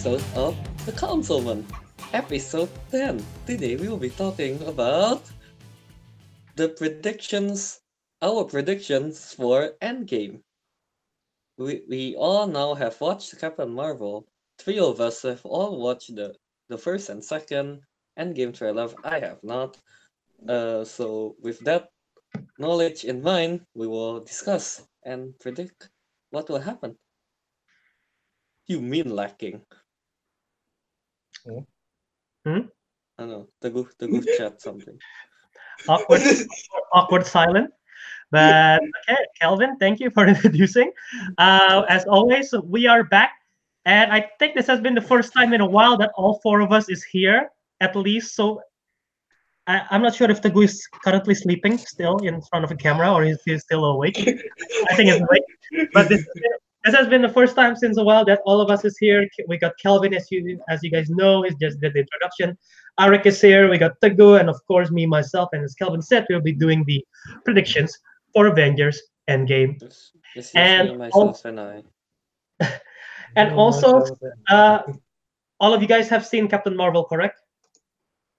episode of The Councilmen, episode 10. Today we will be talking about the predictions, our predictions for Endgame. We, we all now have watched Captain Marvel. Three of us have all watched the, the first and second Endgame trailer. I have not. Uh, so with that knowledge in mind, we will discuss and predict what will happen. You mean lacking? Hmm? Hmm? I know. The goof, the goof chat something. awkward awkward silence. but okay kelvin thank you for introducing uh, as always we are back and i think this has been the first time in a while that all four of us is here at least so I, i'm not sure if Teguh is currently sleeping still in front of a camera or is he still awake i think he's awake but this, this has been the first time since a while that all of us is here we got kelvin as you as you guys know he just did the introduction Ariq is here, we got Teguh, and of course me, myself, and as Kelvin said, we'll be doing the predictions for Avengers Endgame. It's, it's just And me, myself, also- and I. And also, uh, all of you guys have seen Captain Marvel, correct?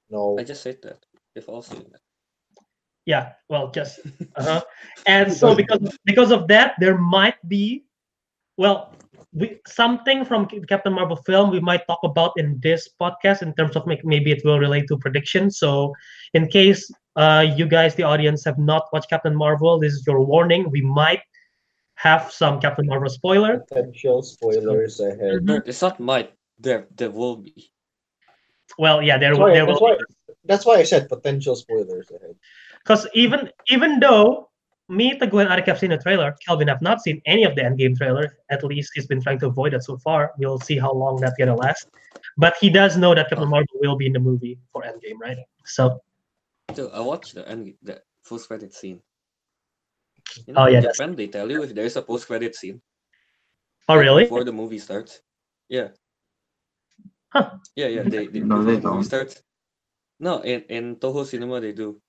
no. I just said that. If also in that. Yeah, well, just uh-huh. And so because because of that, there might be, well, we, something from Captain Marvel film we might talk about in this podcast in terms of make, maybe it will relate to predictions. So, in case uh, you guys, the audience, have not watched Captain Marvel, this is your warning. We might have some Captain Marvel spoiler. Potential spoilers ahead. It's not might. There, there will be. Well, yeah, there, That's why, there that's, will why, that's why I said potential spoilers ahead. because even even though me, Teguh, and Ariq have seen the trailer, Kelvin have not seen any of the Endgame trailer. At least he's been trying to avoid it so far. We'll see how long that's gonna last. But he does know that Captain Marvel will be in the movie for Endgame, right? So, So I watched the end, the post credit scene. You Oh, yeah, that's- Japan they tell you if there is a post credit scene oh really? before the movie starts. Yeah. Huh. Yeah, yeah. They, they No, they the don't. starts. No, in in Toho Cinema they do.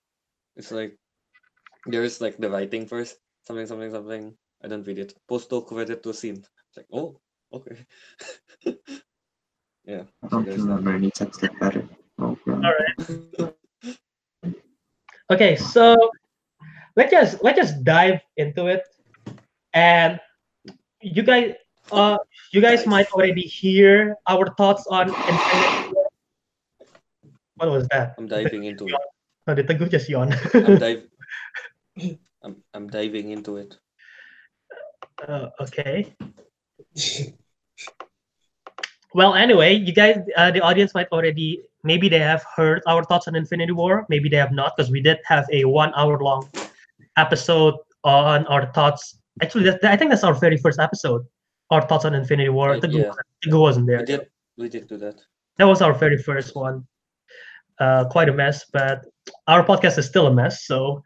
It's like there is like the writing first, something, something, something. I don't read it. Post credit to scene. It's like oh, okay. yeah. I don't there's remember any text like that. Okay. All right. Okay, so let's just let's just dive into it, and you guys, uh, you guys Dive. might already hear our thoughts on. Infinity What was that? I'm diving into it. No, did Teguh just yawn? I'm dive. I'm I'm diving into it. Uh, okay. Well, anyway, you guys, uh, the audience might already, maybe they have heard our thoughts on Infinity War. Maybe they have not, because we did have a one-hour-long episode on our thoughts. Actually, that, I think that's our very first episode. Our thoughts on Infinity War. Right, Teguh, yeah. wasn't- wasn't there. We did we did do that. That was our very first one. Uh, quite a mess, but our podcast is still a mess. So,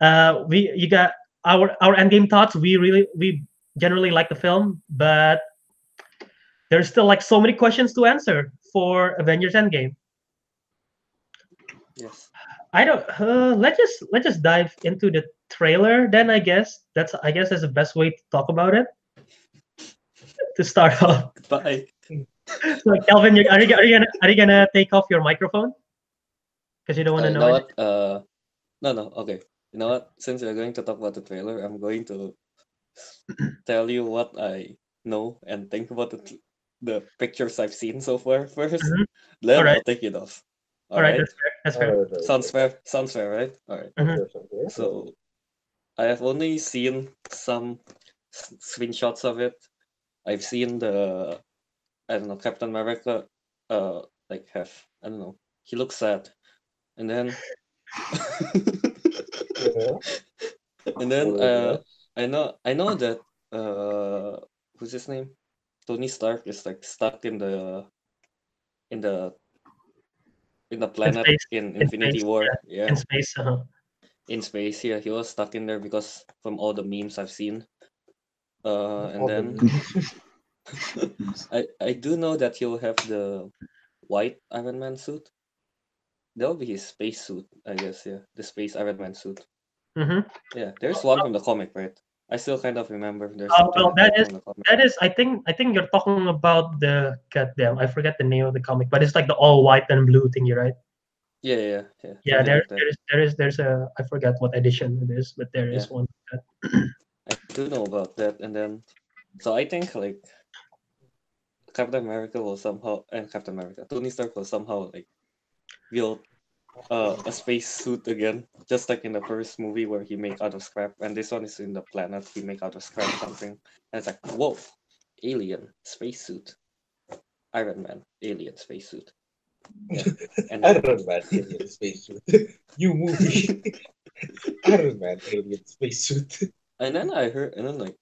uh, we you got our our endgame thoughts. We really we generally like the film, but there's still like so many questions to answer for Avengers Endgame. Yes. I don't. Uh, let's just let's just dive into the trailer. Then I guess that's I guess that's the best way to talk about it. To start off, Bye. so Kelvin, you, are you are you gonna are you gonna take off your microphone? Because you don't want Uh, to you know. what? Uh, no, no. Okay. You know what? Since we're going to talk about the trailer, I'm going to tell you what I know and think about the the pictures I've seen so far 1st Mhm. Then Alright. I'll take it off. All right, Alright. that's fair. That's fair. Alright, alright, Sounds fair. Sounds fair, right? All right. Mhm. alright, alright. So I have only seen some s- screenshots of it. I've seen the I don't know Captain America uh like have I don't know he looks sad, and then Yeah. and then uh. I know I know that uh who's his name? Tony Stark is like stuck in the in the in the planet space, in in Infinity space, War. yeah. In space. Uh-huh. in space yeah. He was stuck in there because from all the memes i've seen. Uh and All the then i i do know that he'll have the white iron man suit. That'll be his space suit i guess yeah. The space iron man suit hmm yeah there's one from the comic right I still kind of remember. There's something well, that is- from the comic. That is, I think, I think you're talking about the goddamn. I forget the name of the comic, but it's like the all white and blue thingy, right? Yeah, yeah, yeah. Yeah, there, like that. there is, there is, there's a. I forget what edition it is, but there is Yeah. one. I do know about that, and then so I think like Captain America will somehow and Captain America, Tony Stark will somehow like build uh, a space suit again, just like in the first movie where he make out of scrap, and this one is in the planet he make out of scrap something, and it's like whoa, alien spacesuit, Iron Man alien spacesuit. Yeah. And then- Iron Man alien spacesuit. New movie. Iron Man alien spacesuit. And then I heard, and then like,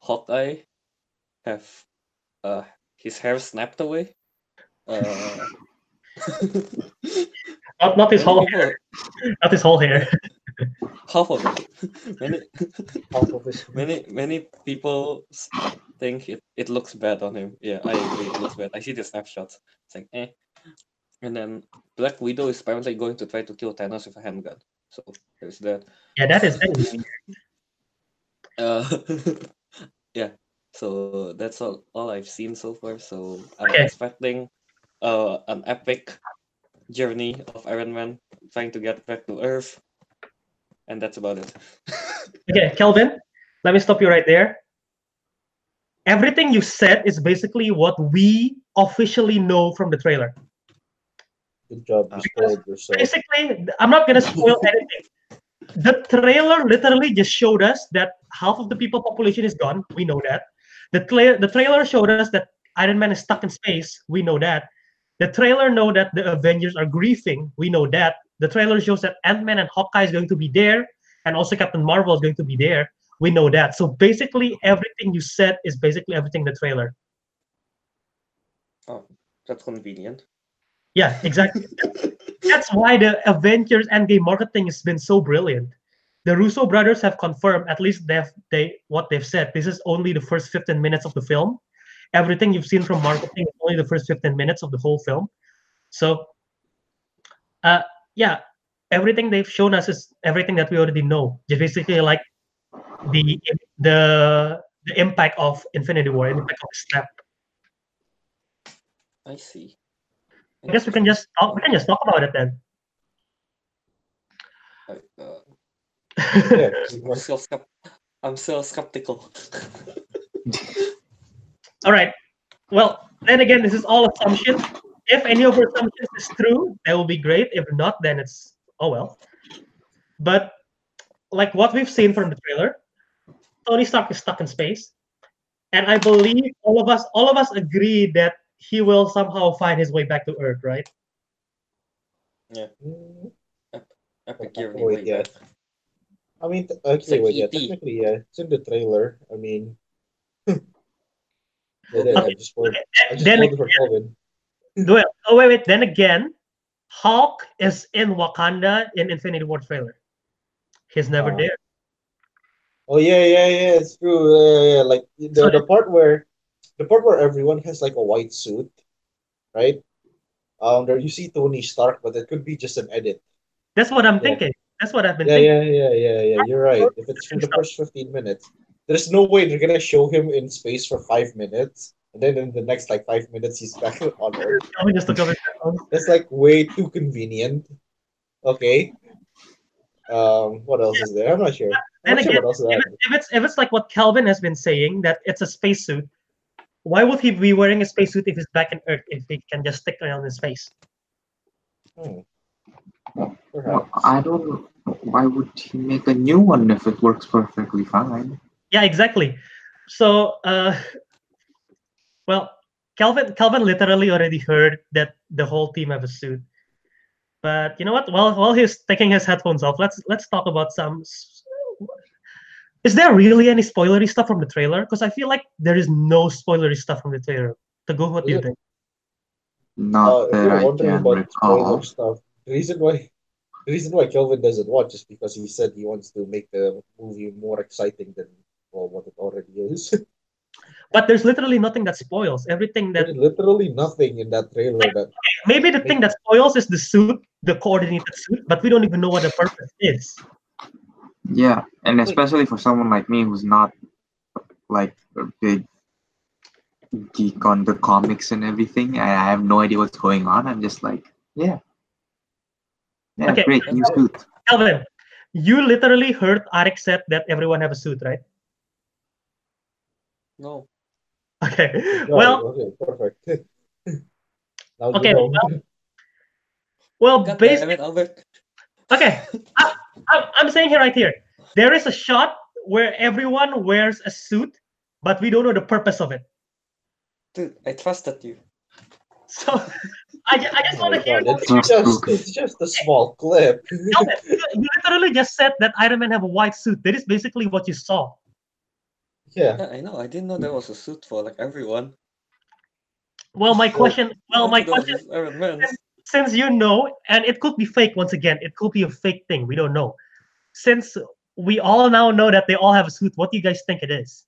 Hawkeye have uh his hair snapped away. Uh, Not, not his whole, people- not his whole hair. half of it. many, Half of his many, many people think it, it looks bad on him. Yeah, I agree. It looks bad. I see the snapshots. It's like eh. And then Black Widow is apparently going to try to kill Thanos with a handgun. So there's that. Yeah, that is. That is Uh, yeah. So that's all, all I've seen so far. So I'm Okay. expecting uh an epic journey of Iron Man trying to get back to Earth, and that's about it. Okay, Kelvin, let me stop you right there. Everything you said is basically what we officially know from the trailer. Good job, yourself. Basically, I'm not gonna spoil anything. The trailer literally just showed us that half of the people population is gone. We know that. The tra- the trailer showed us that Iron Man is stuck in space. We know that. The trailer know that the Avengers are grieving. We know that. The trailer shows that Ant-Man and Hawkeye is going to be there, and also Captain Marvel is going to be there. We know that. So basically, everything you said is basically everything in the trailer. Oh, that's convenient. Yeah, exactly. That's why the Avengers Endgame marketing has been so brilliant. The Russo brothers have confirmed, at least they've they what they've said. This is only the first 15 minutes of the film. Everything you've seen from marketing is only the first 15 minutes of the whole film. So, uh, yeah, everything they've shown us is everything that we already know. Just basically like the the the impact of Infinity War, the impact of Snap. I see. I guess we can just talk, we can just talk about it then. I, uh, Yeah, I'm still I'm still skeptical. All right. Well, then again, this is all assumption. If any of our assumptions is true, that will be great. If not, then it's oh well. But like what we've seen from the trailer, Tony Stark is stuck in space, and I believe all of us, all of us agree that he will somehow find his way back to Earth, right? Mm-hmm. Epic wait, yeah. I mean, t- actually, like wait, yeah, technically, yeah, it's in the trailer. I mean, yeah, yeah, I Okay. just spoiled, I just Then. Well, oh wait, wait. Then again, Hulk is in Wakanda in Infinity War trailer. He's never Ah. there. Oh yeah, yeah, yeah, it's true. Yeah, yeah, yeah. Like the, So- the part where the part where everyone has like a white suit, right? Um, there you see Tony Stark, but it could be just an edit. That's what I'm Yeah. thinking. That's what I've been Yeah, thinking. yeah, yeah, yeah, yeah. You're right. If it's from the first 15 minutes, there's no way they're gonna show him in space for five minutes, and then in the next like five minutes he's back on Earth. Let me just look over. That's like way too convenient. Okay. Um, what else is there? I'm not sure. I'm Then not sure again, what else if, it- if it's if it's like what Kelvin has been saying that it's a spacesuit, why would he be wearing a spacesuit if he's back in Earth if he can just stick around in space? Hmm. Well, Perhaps. I don't. Why would he make a new one if it works perfectly fine? Yeah, exactly. So, uh, well, Kelvin Kelvin literally already heard that the whole team have a suit. But you know what? While while he's taking his headphones off, let's let's talk about some. Is there really any spoilery stuff from the trailer? Because I feel like there is no spoilery stuff from the trailer. Teguh, what do you Yeah. think? Not Uh, if that you're I wondering can about spoiler recall. stuff, the reason why the reason why Kelvin doesn't watch is because he said he wants to make the movie more exciting than well what it already is. But there's literally nothing that spoils. Everything that There's literally nothing in that trailer that maybe the thing that spoils is the suit, the coordinated suit, but we don't even know what the purpose is. Yeah, and especially for someone like me who's not like a big geek on the comics and everything, I I have no idea what's going on. I'm just like, yeah, yeah, Okay. great new suit. Kelvin, you literally heard Ariq said that everyone have a suit, right? No. Okay. Got it, Well, okay, perfect. Okay, know. well, God based it, Albert. Okay, I, I, I'm saying here right here, there is a shot where everyone wears a suit, but we don't know the purpose of it. Dude, I trusted you. So I, ju- I just Oh want to hear. It's just it's just a small clip. You you literally just said that Iron Man have a white suit. That is basically what you saw. Yeah. Yeah, I know. I didn't know there was a suit for like everyone. Well, my question. Well, my question. was just Iron Man. Since you know, and it could be fake once again. It could be a fake thing. We don't know. Since we all now know that they all have a suit, what do you guys think it is?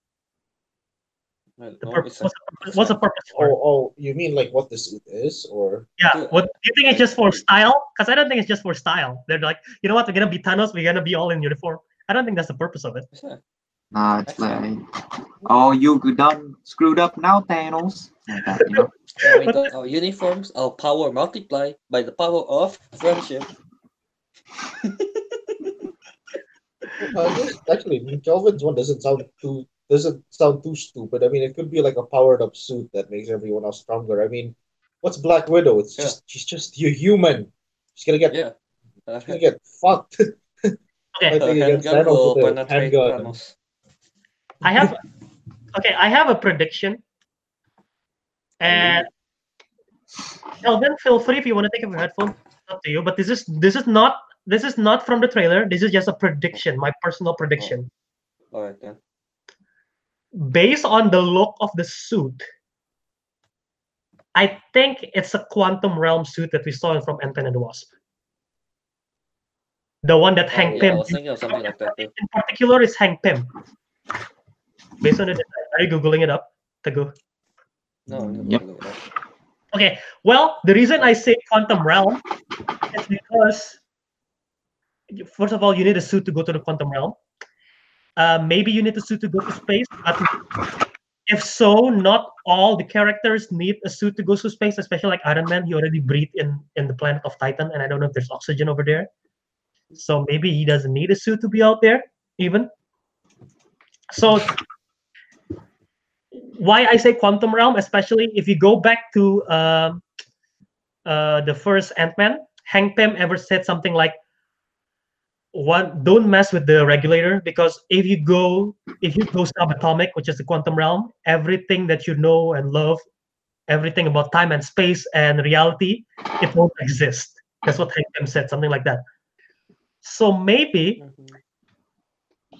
The purpose. What's the, it's what's the purpose for? Oh, oh, you mean like what the suit is, or Yeah. What do you think it's just for style? Because I don't think it's just for style. They're like, you know what? We're gonna be Thanos. We're gonna be all in uniform. I don't think that's the purpose of it. Yeah. Nah, it's like, oh, you done screwed up now, Thanos. Like that, you know? Yeah, we got our uniforms, our power multiply by the power of friendship. uh, actually, I mean, Kelvin's one doesn't sound too doesn't sound too stupid. I mean, it could be like a powered up suit that makes everyone else stronger. I mean, what's Black Widow? It's Yeah. just she's just you human. She's gonna get Yeah. Uh, she's gonna get fucked. Okay, I think against handgun will penetrate handgun. Thanos. I have. Okay, I have a prediction. And Kelvin, feel free if you want to take off your headphones. Up to you. But this is this is not this is not from the trailer. This is just a prediction, my personal prediction. Oh, all right then. Based on the look of the suit, I think it's a quantum realm suit that we saw from Ant-Man and the Wasp. The one that Oh, Hank yeah, I Pym was thinking of something like in particular is Hank Pym. Based on the design. Are you googling it up? Teguh? No, I'm Yep. gonna look it up. Okay. Well, the reason I say quantum realm is because first of all, you need a suit to go to the quantum realm. Uh, maybe you need a suit to go to space, but if so, not all the characters need a suit to go to space, especially like Iron Man. He already breathed in in the planet of Titan, and I don't know if there's oxygen over there. So maybe he doesn't need a suit to be out there, even. So why I say quantum realm, especially if you go back to um uh, the first Ant Man, Hank Pym ever said something like, "One, don't mess with the regulator because if you go if you go subatomic, which is the quantum realm, everything that you know and love, everything about time and space and reality, it won't exist." That's what Hank Pym said, something like that. So maybe Mhm.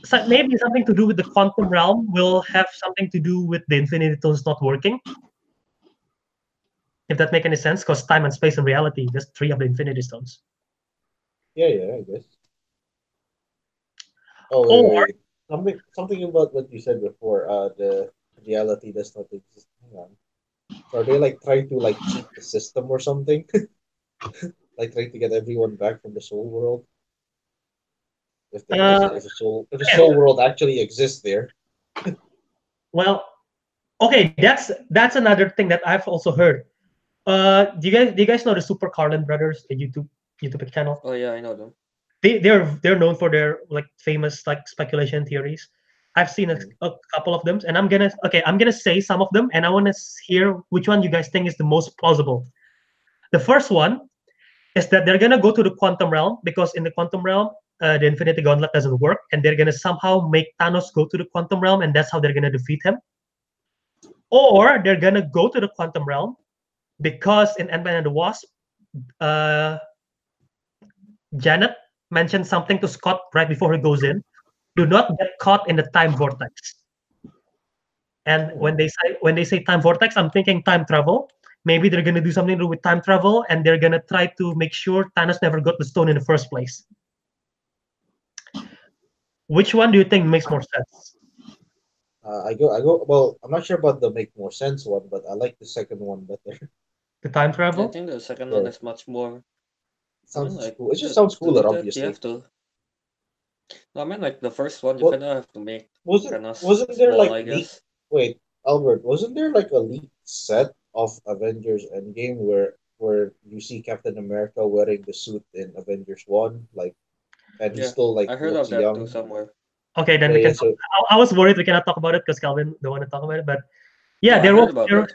So maybe something to do with the quantum realm will have something to do with the infinity stones not working if that make any sense because time and space and reality there's three of the infinity stones Yeah, yeah, I guess. Oh, Or- wait, wait. something something about what you said before. Uh, the reality does not exist. Hang on. So are they like trying to like cheat the system or something? like trying to get everyone back from the soul world? If the, Uh, if the soul if the yeah. soul world actually exists there. well okay that's that's another thing that i've also heard uh do you guys do you guys know the super carlin brothers the youtube youtube channel Oh yeah, I know them. they they're they're known for their like famous like speculation theories i've seen a, a couple of them and i'm gonna okay i'm gonna say some of them and i want to hear which one you guys think is the most plausible the first one is that they're gonna go to the quantum realm because in the quantum realm uh, the infinity gauntlet doesn't work and they're gonna somehow make thanos go to the quantum realm and that's how they're gonna defeat him or they're gonna go to the quantum realm because in ant-man and the wasp uh, janet mentioned something to Scott right before he goes in. Do not get caught in the time vortex. And when they say when they say time vortex, I'm thinking time travel. Maybe they're gonna do something with time travel, and they're gonna try to make sure Thanos never got the stone in the first place. Which one do you think makes more sense? Uh, I go I go well, I'm not sure about the make more sense one, but I like the second one better. The time travel. I think the second one is much more. I sounds mean, like, cool. It just sounds to cooler, obviously. You have to No, I mean like the first one, you What- kind of have to make Wasn't kind of wasn't there small, like I leak- guess. wait, Albert, wasn't there like a leaked set of Avengers Endgame where where you see Captain America wearing the suit in Avengers One, like, and he's Yeah, still like I heard of looks that young. too somewhere. Okay, then Yeah, we yeah, can. so I, I was worried we cannot talk about it because Kelvin don't want to talk about it. But yeah, No, there was there,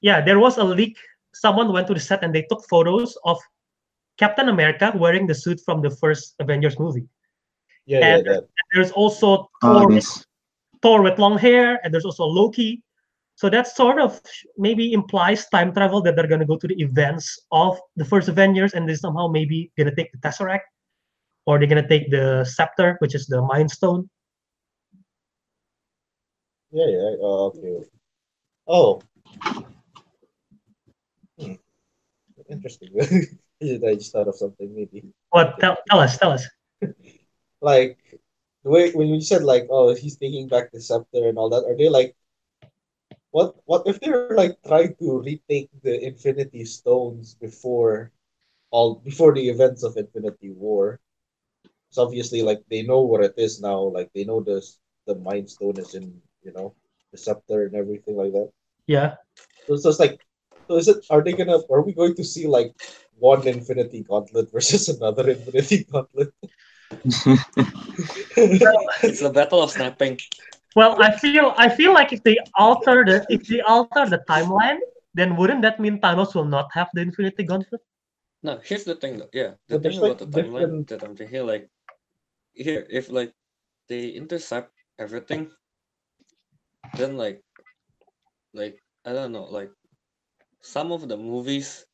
yeah there was a leak. Someone went to the set and they took photos of Captain America wearing the suit from the first Avengers movie. yeah, yeah, And- There's also Oh, Thor, this. Thor with long hair, and there's also Loki. So that sort of maybe implies time travel that they're gonna go to the events of the first Avengers, and they somehow maybe gonna take the Tesseract, or they're gonna take the Scepter, which is the Mind Stone. Yeah, yeah. Oh, okay. Oh. Hmm. Interesting. I just thought of something maybe. What? Tell, tell us, tell us. Like the way when you said like, oh, he's taking back the scepter and all that, are they like what what if they're like trying to retake the Infinity Stones before all before the events of Infinity War? So obviously like they know what it is now, like they know the the Mind Stone is in, you know, the scepter and everything like that. Yeah. So, so it's like, so is it? Are they gonna? Are we going to see like one Infinity Gauntlet versus another Infinity Gauntlet? It's a battle of snapping. Well, I feel I feel like if they alter the if they alter the timeline, then wouldn't that mean Thanos will not have the Infinity Gauntlet? No, here's the thing though. Yeah, the But thing about like, the timeline different- that I'm thinking like here, if like they intercept everything, then like like I don't know, like some of the movies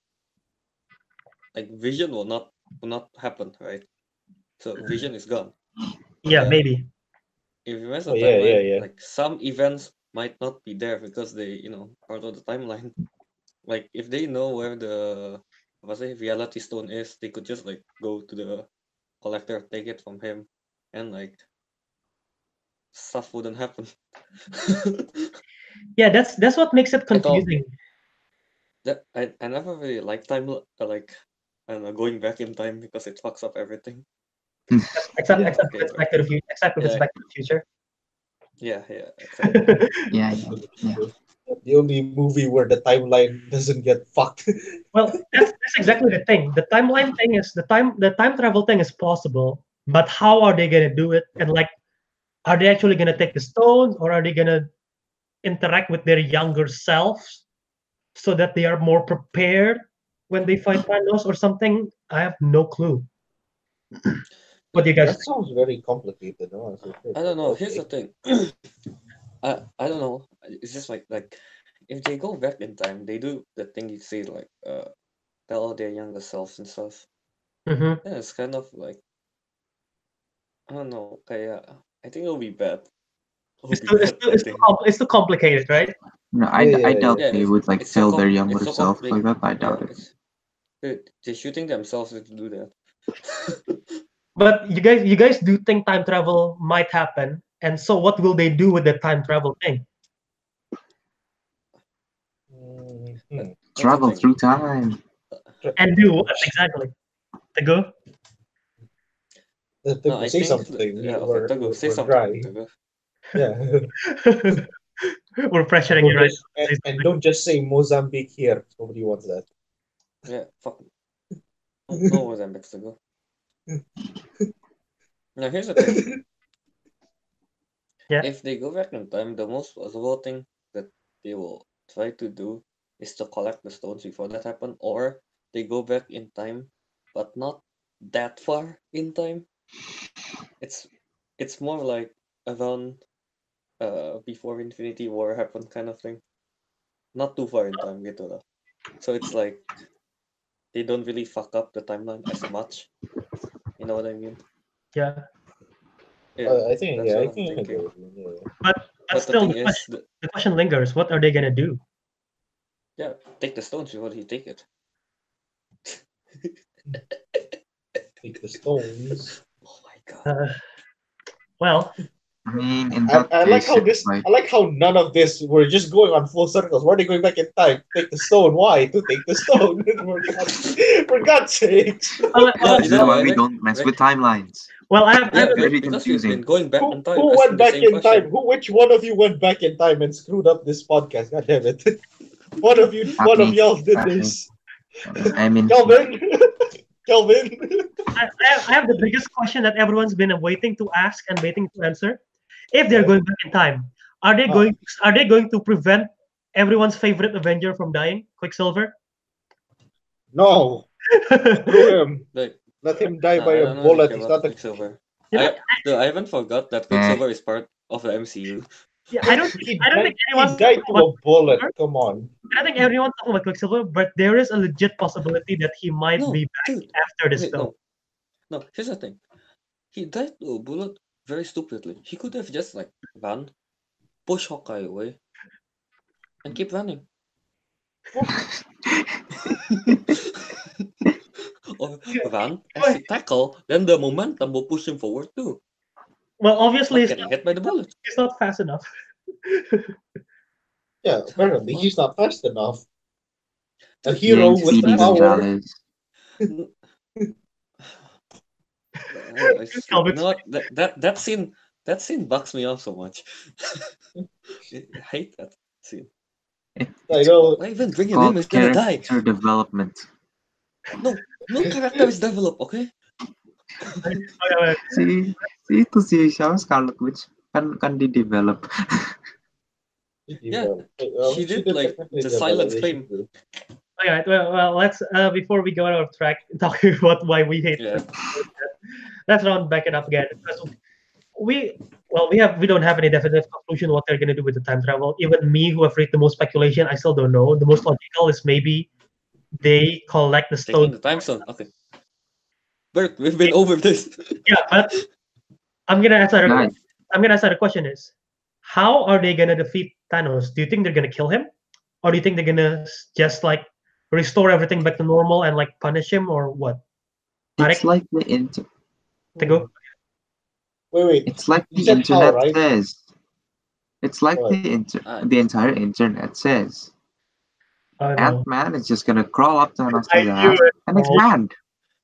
like Vision will not will not happen, right? So mm-hmm. Vision is gone. Yeah, Yeah. maybe. If you mess Oh, the yeah, yeah, timeline, yeah. like some events might not be there because they, you know, part of the timeline. Like if they know where the what's it, reality stone is, they could just like go to the collector, take it from him, and like stuff wouldn't happen. Yeah, that's that's what makes it confusing. that I, I never really like time uh, like I don't know going back in time because it fucks up everything. Except Yeah, except okay, it's back to the future. Except if it's Yeah. back to the future. Yeah, yeah. Exactly. Yeah, yeah. yeah. The only movie where the timeline doesn't get fucked. well, that's, that's exactly the thing. The timeline thing is the time the time travel thing is possible, but how are they gonna do it? And like, are they actually gonna take the stones or are they gonna interact with their younger selves so that they are more prepared when they fight Thanos or something? I have no clue. But do you guys? that sounds very complicated. No? So, I don't know. Here's the thing. I I don't know. It's just like like if they go back in time, they do the thing you say like uh tell their younger selves and stuff. hmm Yeah, it's kind of like I don't know. Kaya, I think it'll be bad. It'll It's be too, it's, bad, too, it's, too think. it's too complicated, right? No, I, Yeah, yeah, I doubt yeah. they would like It's so tell their younger it's so self like that. I Yeah, doubt it. it's, dude, they're shooting themselves to do that. But you guys, you guys do think time travel might happen, and so what will they do with the time travel thing? Mhm. Travel through time. And do what exactly? To go? The thing No, I say think something. Yeah, we're, okay, Teguh, say we're something. Yeah. We're pressuring you, right? and, and don't just say Mozambique here. Nobody wants that. Yeah, fuck. No, no Mozambique to go. Now here's the thing. Yeah. If they go back in time, the most possible thing that they will try to do is to collect the stones before that happen, or they go back in time, but not that far in time. It's it's more like around uh before Infinity War happened kind of thing. Not too far in time, gitu lah. So it's like they don't really fuck up the timeline as much. You know what I mean? Yeah. Yeah. Uh, I think, yeah, I think agree. Yeah. But But the still, thing the is, question, the, the question lingers: What are they gonna do? yeah, take the stones before he take it. Take the stones. My god. Uh, well, I mean, in I, that I like how this. like I like how none of this. We're just going on full circles. Why are they going back in time? Take the stone. Why to take the stone? for God's, for God's sakes. Uh, uh, well, No, you this is know, why we uh, don't mess with timelines. Well, I have, I Yeah, have very because confusing. been going back Who, in time. who went back in question. time? Who? Which one of you went back in time and screwed up this podcast? God damn it! one of you, Not one of y'all did Not me. this. I mean, Kelvin, Kelvin. I, I have, the biggest question that everyone's been waiting to ask and waiting to answer. If they're going back in time, are they Ah. going are they going to prevent everyone's favorite Avenger from dying, Quicksilver? No, him. Like, Let him die nah, by I a bullet. care He's about not a. Quicksilver. You I, dude, I haven't forgot that Quicksilver is part of the MCU. Yeah, I don't He I don't died, think he anyone's died to a bullet. Come on. I don't think everyone's talking about Quicksilver, but there is a legit possibility that he might No, be back dude. after this Wait, film. no. No, here's the thing. He died to a bullet very stupidly. He could have just like run, push Hawkeye away, and keep running. or run as he tackle, then the momentum will push him forward too. Well, obviously Not he's getting not, hit by the bullet. he's not fast enough. Yeah, apparently he's not fast enough. A Dude, hero Yang with Speedy power. Gonzalez. I s- you know? That, that that scene that scene bugs me off so much. I hate that scene. I know. Why even bring him in? He's gonna die. character development. No character is developed, okay? Okay, wait. Si, si itu si siapa Scarlet Witch kan kan di develop. Yeah, she did, like, the develop, silent yeah, she flame. did. All right, well, well, let's uh, before we go out of track talking about why we hate Yeah. let's round back it up again we well we have we don't have any definitive conclusion what they're gonna do with the time travel. Even me, who have read the most speculation, I still don't know. The most logical is maybe they collect the Taking stone. the time zone. Okay. Bert, we've been over this. Yeah, but I'm gonna answer. the- Nice. I'm gonna answer the question is, how are they gonna defeat Thanos? Do you think they're gonna kill him, or do you think they're gonna just like restore everything back to normal and like punish him, or what? It's like the inter- To go. Wait, wait. it's like You the said how, internet right? says. It's like What? the inter- Uh, the entire internet says. I. Ant Man is just gonna crawl up to Thanos' ass and expand.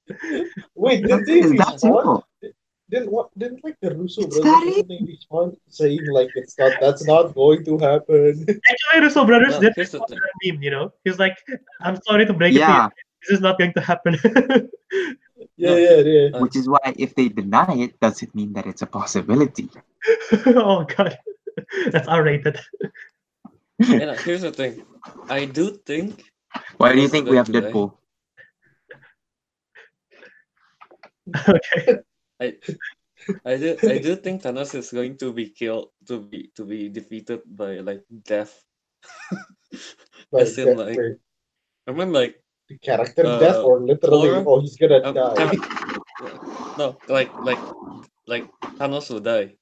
Wait, did It's they that respond? simple. Didn't what? Didn't like the Russo It's brothers that or something respond saying like it's not that's not going to happen? Actually, Russo brothers No, did respond to that meme. You know, he's like, "I'm sorry to break it to Yeah, you. This is not going to happen." yeah, yeah, yeah. Uh, which is why if they deny it, does it mean that it's a possibility? oh god, that's R-rated. you here's the thing. I do think Why do you think we have to die. Deadpool? okay. I I do I do think Thanos is going to be killed to be to be defeated by like death. Like, As in, like, wait, I mean like the character uh, death or literally Thor, oh he's gonna um, die. Cap- no like like like Thanos will die.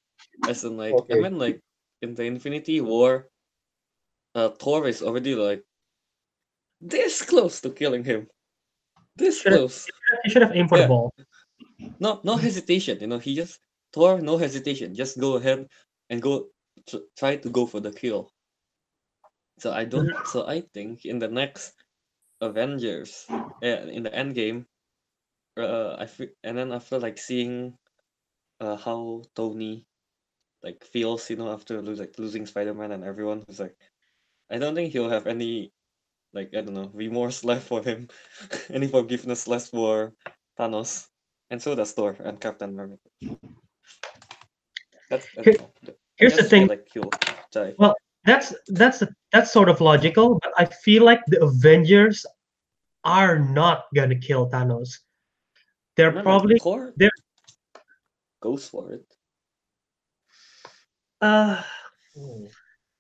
As in like Okay. I mean like in the Infinity War, uh Thor is already like this close to killing him. This Should've- close. You should have aimed for the ball. No no hesitation you know he just Thor no hesitation just go ahead and go tr- try to go for the kill. So I don't so I think in the next Avengers uh, in the end game uh I fe- and then after like seeing uh how Tony like feels you know after lose, like losing Spider-Man and everyone who's like I don't think he'll have any like I don't know remorse left for him any forgiveness left for Thanos and so does Thor and Captain America. That's, that's Here- Here's the thing. Like he'll. That's that's that's sort of logical, but I feel like the Avengers are not gonna kill Thanos. They're No, no, probably Thor they're- goes for it. uh.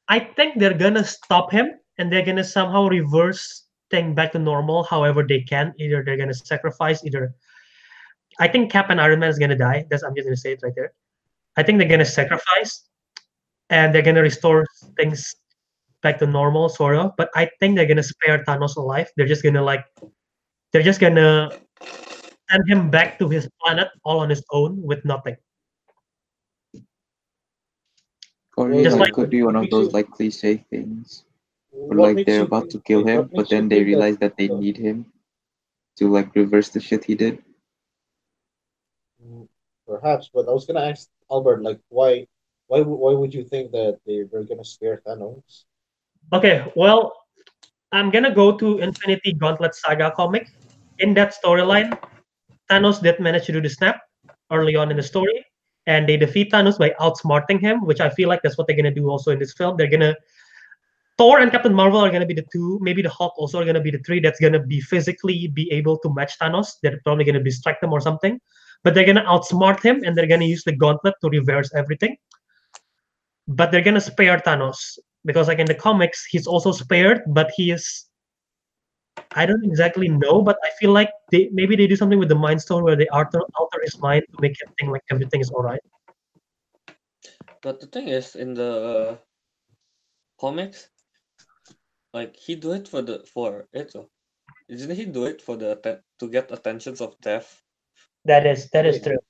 I think they're gonna stop him and they're gonna somehow reverse thing back to normal however they can. Either they're gonna sacrifice either I think Cap and Iron Man is gonna die. That's I'm just gonna say it right there. I think they're gonna sacrifice and they're gonna restore things back to normal sort of. But I think they're gonna spare Thanos alive. They're just gonna like they're just gonna send him back to his planet all on his own with nothing. Or Well, you Just like- could be one of those like cliche things. Or like they're about to kill him, but then they realize that they need him to like reverse the shit he did. Perhaps. But I was gonna ask Albert, like, why, why, why would you think that they they're gonna spare Thanos? Okay, well, I'm gonna go to Infinity Gauntlet Saga comic. In that storyline, Thanos did manage to do the snap early on in the story, and they defeat Thanos by outsmarting him, which I feel like that's what they're gonna do also in this film. They're gonna Thor and Captain Marvel are gonna be the two, maybe the Hulk also are gonna be the three that's gonna be physically be able to match Thanos. They're probably gonna distract them or something, but they're gonna outsmart him and they're gonna use the gauntlet to reverse everything. But they're gonna spare Thanos because like in the comics he's also spared but he is i don't exactly know but i feel like they maybe they do something with the mind stone where they alter, alter his mind to make him think like everything is all right But the thing is, in the comics, like he do it for the for it. uh, Didn't he do it for the to get attentions of death? That is that is Wait. true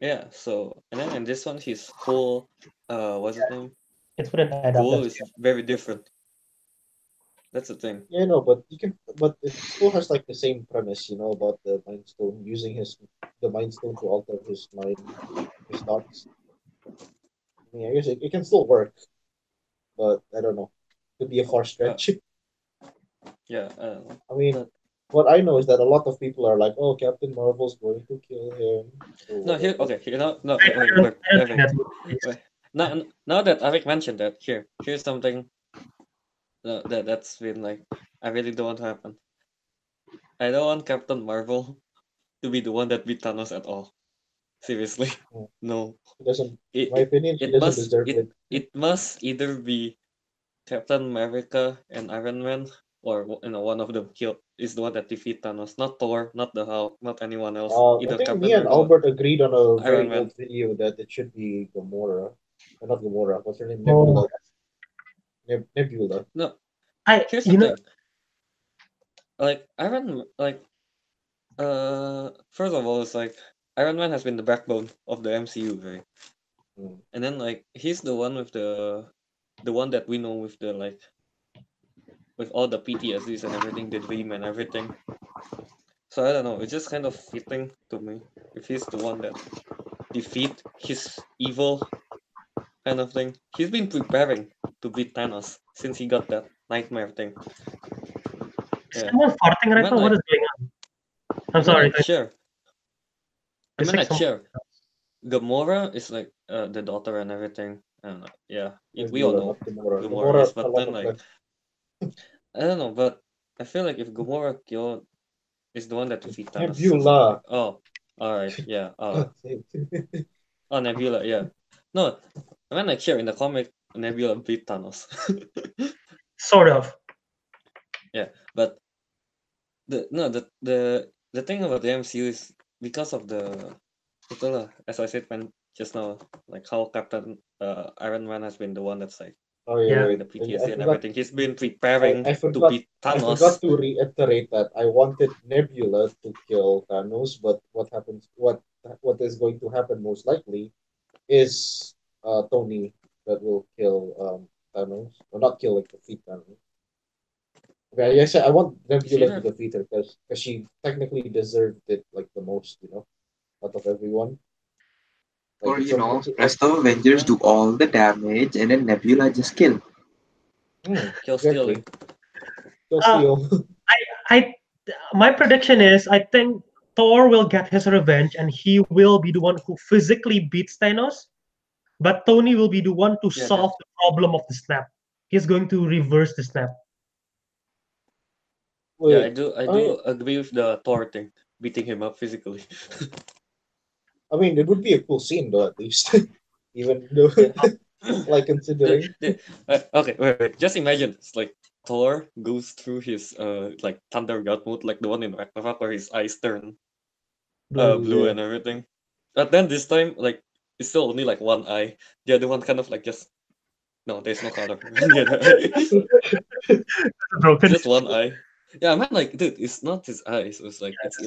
Yeah. So and then in this one, his whole uh, what's his name? It's wouldn't add up Goal that's is very different. That's the thing. Yeah, no, but you can, but it still has like the same premise, you know, about the Mind Stone using his the Mind Stone to alter his mind, his thoughts. I mean, I guess it, it can still work, but I don't know. Could be a far stretch. Yeah. I don't know. I mean, But- what I know is that a lot of people are like, "Oh, Captain Marvel's going to kill him." No, here. Okay. Here. No. No. I, Wait. I Wait. wait, think wait, that's what it is. wait. Now, now that Avik mentioned that, here, here's something that, that that's been like I really don't want to happen. I don't want Captain Marvel to be the one that beat Thanos at all. Seriously, Hmm. no. He doesn't, It, in my opinion, he it doesn't must- deserve it. it must either be Captain America and Iron Man, or you know one of them kill is the one that defeat Thanos, not Thor, not the Hulk, not anyone else. Uh, I think Captain me and Marvel. Albert agreed on a very Iron Man. old video that it should be Gamora. Uh, not Gamora. What's her name? Oh. Nebula. Neb- Nebula. I, Here's you know, thing. Like Iron, like, uh, first of all, it's like Iron Man has been the backbone of the MCU, right? Mm. And then like he's the one with the, the one that we know with the like, with all the PTSDs and everything, the dream and everything. So I don't know. It's just kind of fitting to me if he's the one that defeat his evil, kind of thing. He's been preparing to beat Thanos since he got that nightmare thing. is Yeah. someone farting right now what like- is going on i'm sorry Like, sure. I It's mean, like like, some- sure. Gamora is like uh, the daughter and everything. I don't know. Yeah, y- we all know. Gamora. Gamora Gamora, is, but then, like, them- I don't know, but I feel like if Gamora killed is the one that defeat Thanos. Nebula. Oh, all right. Yeah. Oh, oh, Nebula. Yeah. No, when I mean, like, sure. In the comic, Nebula beat Thanos. sort of Yeah, but the no the the the thing about the MCU is because of the ito lah, as I said when just now like how Captain uh, Iron Man has been the one that's like Oh yeah, Yeah. the wait. I- I PTSD and forgot- everything. He's been preparing I to forgot- beat I Thanos. forgot to reiterate that I wanted Nebula to kill Thanos, but what happens? What what is going to happen most likely is uh, Tony that will kill um, Thanos, or not kill, like defeat Thanos. Okay, yes, I want Nebula to Sure. defeat her because she technically deserved it like the most, you know, out of everyone. Like, Or you know, it's rest of Avengers do all the damage and then Nebula just kill. Hmm, Kill exactly. Kill Uh, steal. I my prediction is I think Thor will get his revenge and he will be the one who physically beats Thanos, but Tony will be the one to Yeah, solve the problem of the snap. He's going to reverse the snap. Yeah, I do. I I- do agree with the Thor thing, beating him up physically. I mean, it would be a cool scene though, at least. Even though, like considering. The- the- uh, okay, wait, wait. Just imagine it's like Thor goes through his uh like thunder god mode, like the one in Ragnarok where his eyes turn uh blue yeah. and everything. But then this time, like it's still only like one eye. The other one kind of like just no, there's no color. The other eye. Broken. just one eye. Yeah, I meant like, dude, it's not his eyes. It's like it's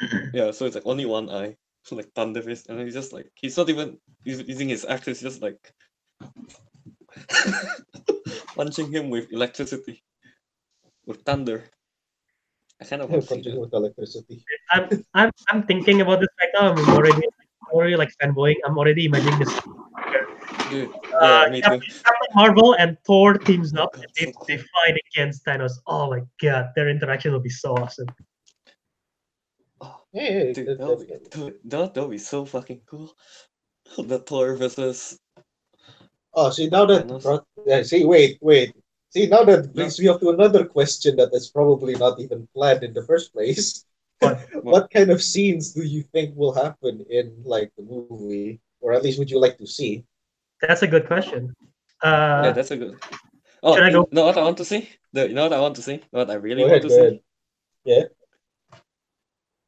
yeah, so it's like only one eye, so like thunder fist, and he's just like he's not even us- using his axe. He's just like punching him with electricity, with thunder. I kind of want to see Punching that. with electricity. I'm I'm I'm thinking about this right now. I'm already already like fanboying. I'm already imagining this. Dude, Uh, yeah, me Captain, too. Captain Marvel and Thor teams up God, and they, so cool. they fight against Thanos. Oh my god, their interaction will be so awesome. Yeah, yeah, dude, that- that'll that'd be, be dude, that that'll be so fucking cool. The Thor versus Oh, see now that Thanos. brought, yeah, see, wait, wait. See now that brings me up to another question that is probably not even planned in the first place. What? what kind of scenes do you think will happen in like the movie, or at least would you like to see? That's a good question. yeah, Uh, that's a good. Oh, should I you go? know what I want to see? The, you know what I want to see? What I really Go want ahead, to see? ahead. Yeah.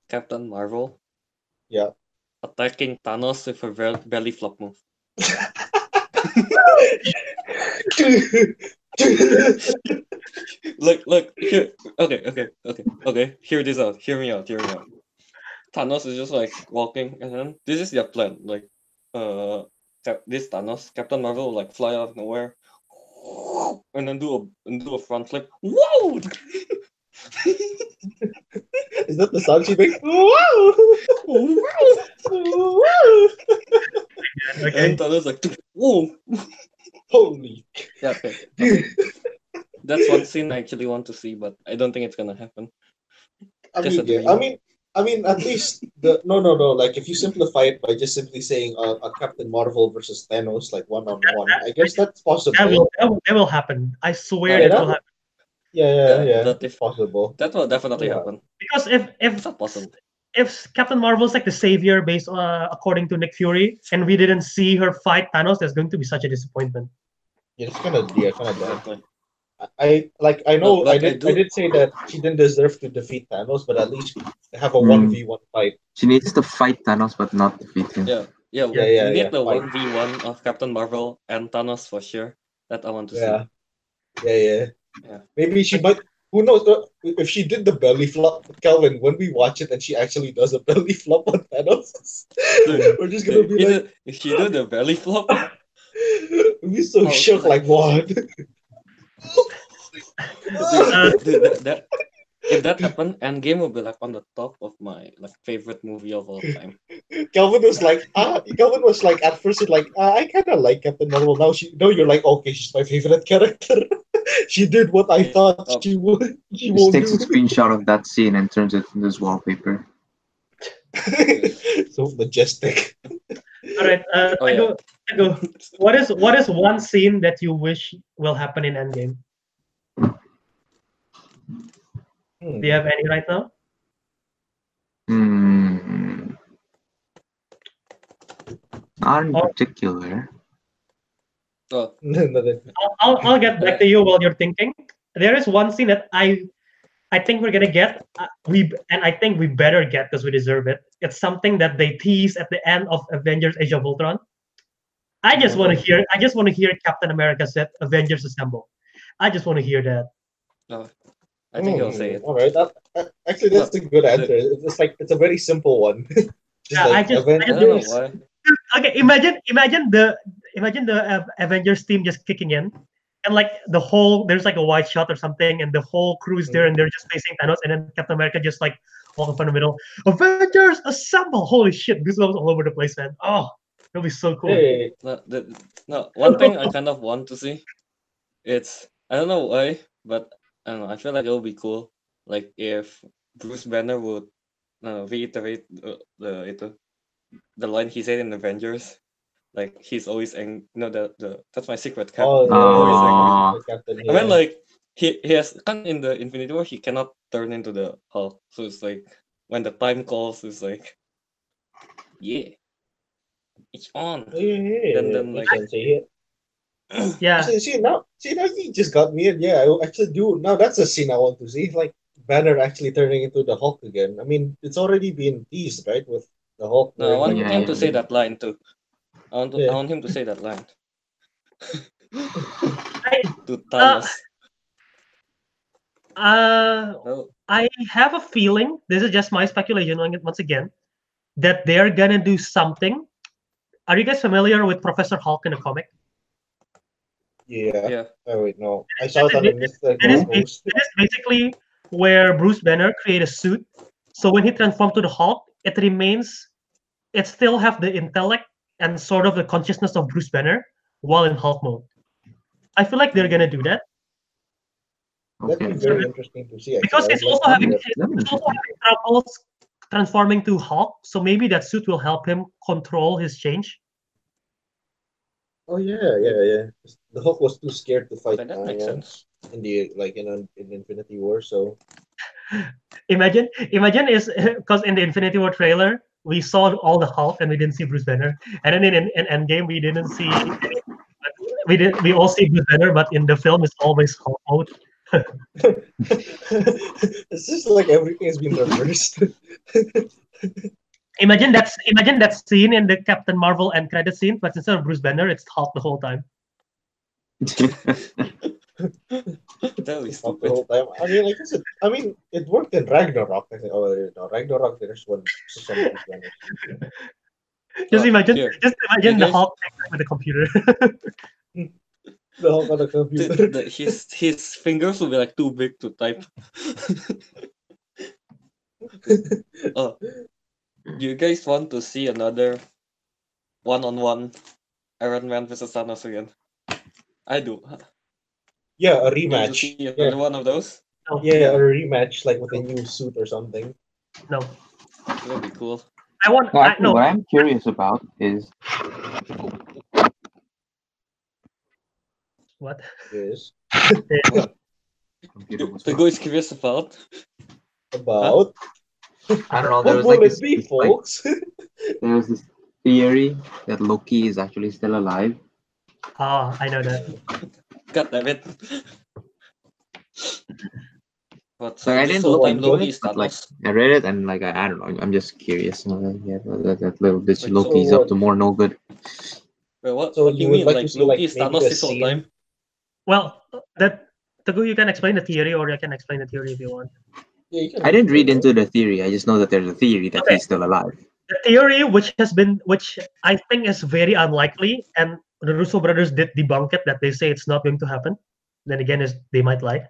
Captain Marvel Yeah. attacking Thanos with a belly flop move. Look, look, here. Okay, okay, okay, okay. Hear this out. Hear me out. Hear me out. Thanos is just like walking, and then this is their plan. Like, uh, this Thanos, Captain Marvel, will like fly out of nowhere, and then do a and do a front flip. Whoa! Is that the sound she makes? Wow! Wow! okay. And Thanos like, whoa! Holy. Yeah, okay. okay. That's one scene I actually want to see, but I don't think it's gonna happen. I mean, yeah. I mean, I mean, at least the no, no, no. Like, if you simplify it by just simply saying uh, a Captain Marvel versus Thanos, like one on one, I guess that's possible. That will, that will that will happen. I swear Yeah, that that will will- happen. Yeah, yeah, Yeah, yeah. but It's if- possible. That will definitely Yeah. happen. Because if if It's not possible. if Captain Marvel's like the savior based uh, according to Nick Fury, and we didn't see her fight Thanos, there's going to be such a disappointment. Yeah, it's kind of yeah, kind of bad. Exactly. I like. I know. But- I but I did. do- I did say that she didn't deserve to defeat Thanos, but at least have a Hmm. one v one fight. She needs to fight Thanos but not defeat him. Yeah, yeah, Yeah, yeah, we need yeah, the one v one of Captain Marvel and Thanos for sure. That I want to Yeah. see. Yeah, yeah. Yeah. Maybe she might. Who knows? uh, If she did the belly flop, Kelvin, when we watch it and she actually does a belly flop on Thanos, Dude, we're just gonna be like, if she did the belly flop, we'll so Oh, shook. like- what? dude, dude, that, that if that happened, Endgame will be like on the top of my like favorite movie of all time. Kelvin was like, ah, Kelvin was like, at first, like, ah, I kind of like Captain Marvel. Now she, no, you're like, okay, she's my favorite character. She did what I thought Oh. she would. She Just won't takes a screenshot of that scene and turns it into his wallpaper. so majestic. All right, uh, Oh, I yeah. go, I go. What is what is one scene that you wish will happen in Endgame? Hmm. Do you have any right now? Hmm. Not in Oh. particular. Oh, I'll, I'll, I'll get back to you while you're thinking. There is one scene that I I think we're gonna get. Uh, we and I think we better get because we deserve it. It's something that they tease at the end of Avengers: Age of Ultron. I just want to hear. I just want to hear Captain America said "Avengers Assemble." I just want to hear that. no. I think he'll say it. All right. That, that- actually, that's a good answer. It's like it's a very simple one. Just Yeah, I just- I I don't know Avengers. why. Okay, imagine imagine the imagine the uh, Avengers team just kicking in, and like the whole there's like a wide shot or something, and the whole crew is there, and they're just facing Thanos, and then Captain America just like walk up in the middle. Avengers assemble! Holy shit, goosebumps all over the place, man. Oh, it'll be so cool. Hey, No, the, no, one thing I kind of want to see, it's I don't know why, but I don't know. I feel like it'll be cool, like if Bruce Banner would uh, reiterate the, the itu, the line he said in Avengers, like he's always ang- No, the the that's my secret cap. oh, I'm always angry. Aw. the. I mean, like he he has kan in the Infinity War he cannot turn into the Hulk, so it's like when the time calls, it's like yeah, it's on. Yeah, yeah, yeah, then- yeah, then, makes like- sense, yeah. Yeah, See, see now, see now you just got me in. Yeah, I actually do. Now that's a scene I want to see. Like Banner actually turning into the Hulk again. I mean, it's already been teased, right? With the Hulk. No, I want Yeah, him yeah, to say that line too. I want, to, Yeah. I want him to say that line. I, to Thanos. uh, No, I have a feeling. This is just my speculation. Once again, that they're gonna do something. Are you guys familiar with Professor Hulk in the comic? Yeah. yeah. Oh wait, no. I saw it on the Mr. It is, Ghost. it is basically where Bruce Banner create a suit, so when he transforms to the Hulk, it remains, it still have the intellect and sort of the consciousness of Bruce Banner while in Hulk mode. I feel like they're gonna do that That'd Okay. be very interesting to see. because actually. it's also having see it's also having troubles transforming to Hulk, so maybe that suit will help him control his change. Oh yeah, yeah, yeah. The Hulk was too scared to fight But that uh, makes sense. in the like in an- in Infinity War. So Imagine, imagine is because in the Infinity War trailer we saw all the Hulk and we didn't see Bruce Banner, and then in in, in Endgame we didn't see. We did. We all see Bruce Banner, but in the film it's always Hulk mode. it's just like everything has been reversed. Imagine that's imagine that scene in the Captain Marvel end credit scene, but instead of Bruce Banner, it's Hulk the whole time. That was Hulk stupid. the whole time. I mean, like I said, I mean, it worked in Ragnarok. I think. Oh no, Ragnarok. There's one. Some Bruce Just imagine, here. just imagine You the guys- Hulk with the computer. The Hulk on the The, computer. the, his his fingers will be like too big to type. oh, you guys want to see another one-on-one Iron Man versus Thanos again? I do. Yeah, a rematch. Yeah. one of those? no, Yeah, a rematch like with a new suit or something. no. That'd be cool. I want. Well, I, actually, no, what I'm curious about is what? Yes. computer The guy is curious about. About I don't know. There what was like will this, it be, this, like, folks? there was this theory that Loki is actually still alive. Ah, I know that. God damn it. But uh, So I didn't whole look time into Loki it, is but like I read it and like I, I don't know. I'm just curious. You know, yeah, that, that little bitch Like, Loki's so up to more no good. Wait, what? So what do you you mean? like Like, see, Loki is maybe Thanos this whole time? Well, that Teguh, you can explain the theory, or I can explain the theory if you want. Yeah, you can I didn't read into the theory. I just know that there's a theory that Okay. he's still alive. The theory, which has been, which I think is very unlikely, and the Russo brothers did debunk it, that they say it's not going to happen. Then again, is they might lie.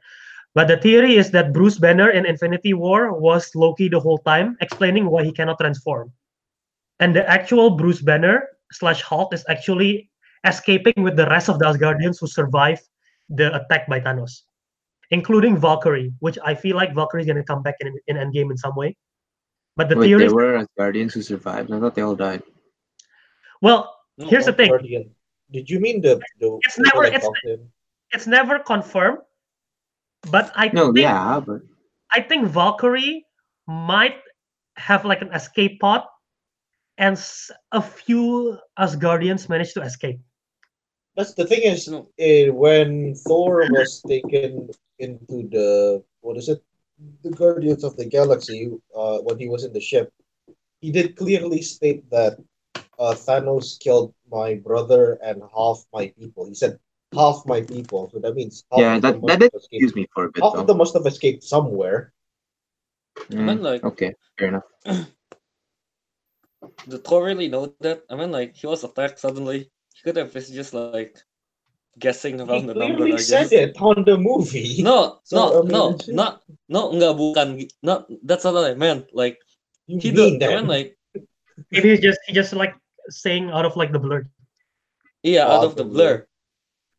But the theory is that Bruce Banner in Infinity War was Loki the whole time, explaining why he cannot transform. And the actual Bruce Banner slash Hulk is actually escaping with the rest of the Asgardians who survived the attack by Thanos, including Valkyrie, which I feel like Valkyrie is going to come back in, in Endgame in some way. But the Wait, theory, there were Guardians who survived. I thought they all died. well, No, here's the thing: Guardian. Did you mean the the It's never- it's- talked to him? it's never confirmed. But I No, think yeah, but I think Valkyrie might have like an escape pod, and a few Asgardians managed to escape. That's the thing is, No. eh, when Thor was taken into the what is it, the Guardians of the Galaxy, uh, when he was in the ship, he did clearly state that uh, Thanos killed my brother and half my people. He said half my people, so that means half yeah, of that them must that did have me for a bit Half of though. them must have escaped somewhere. I mean, Mm, like, okay, fair enough. did Thor really know that? I mean, like, he was attacked suddenly. He could have just like guessing He around the number. clearly said guess. it on the movie. No, So, no, I mean, no, it's- not, no, enggak, bukan. gi- Not, that's not what I meant. Like, you he mean did, I that? mean, like, Maybe he's just he just like saying out of like the blur. yeah, out of the Probably. blur.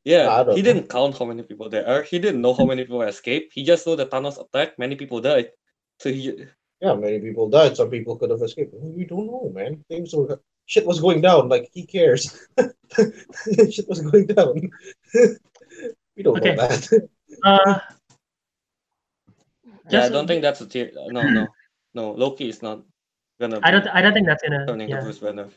Yeah, he know. didn't count how many people there are. He didn't know how many people escaped. He just know the Thanos attacked, many people died. So he, Yeah, many people died. Some people could have escaped. We don't know, man. Things were shit was going down. Like he cares. shit was going down. we don't Okay. know that. Uh, yeah, I don't think that's a tier. No, no, no. Loki is not gonna. I don't be I don't think that's gonna. turning to Bruce Banner.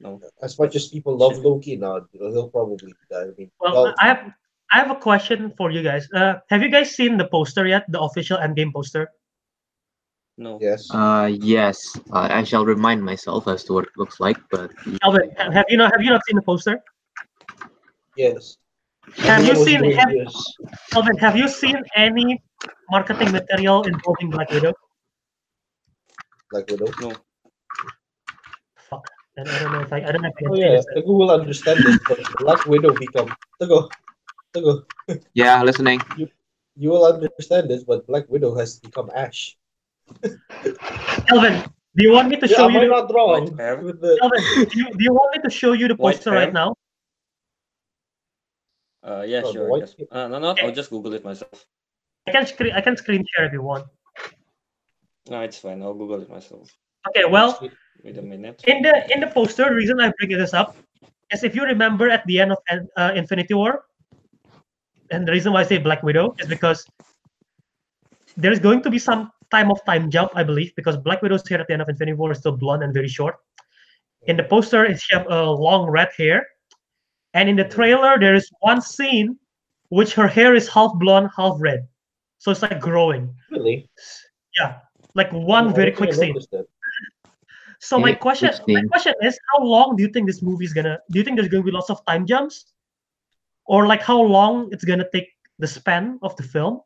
No. As much as people love Loki now, he'll probably die. I mean, Well, well, I have I have a question for you guys. Uh, have you guys seen the poster yet? The official Endgame poster? No. yes. Uh, yes, uh, I shall remind myself as to what it looks like, but Kelvin, have you not have you not seen the poster? yes. Have you seen doing have, this. Kelvin? Have you seen any marketing material involving Black Widow? Black Widow? No. Fuck. I don't know if I I don't know if I can Oh yeah, this. the Google will understand this, but Black Widow become Tago. Tago. yeah, listening. you will understand this, but Black Widow has become Ash. Kelvin, do you want me to Yeah, show am you? I The, not wrong? White. With the, Kelvin, do you, do you want me to show you the White poster right hair? now? Uh, yeah, Oh, sure. white Yes. Uh, no, no, Okay. I'll just Google it myself. I can screen I can screen share if you want. No, it's fine. I'll Google it myself. Okay, well, Wait a minute. in the in the poster, the reason I bring this up is if you remember at the end of uh, Infinity War, and the reason why I say Black Widow is because there is going to be some time of time jump, I believe, because Black Widow's hair at the end of Infinity War is still blonde and very short. In the poster, she have a long red hair, and in the trailer, there is one scene which her hair is half blonde, half red, so it's like growing. really? Yeah, like one I very quick scene. noticed that. So my question, my question is, how long do you think this movie is gonna? Do you think there's gonna be lots of time jumps, or like how long it's gonna take the span of the film?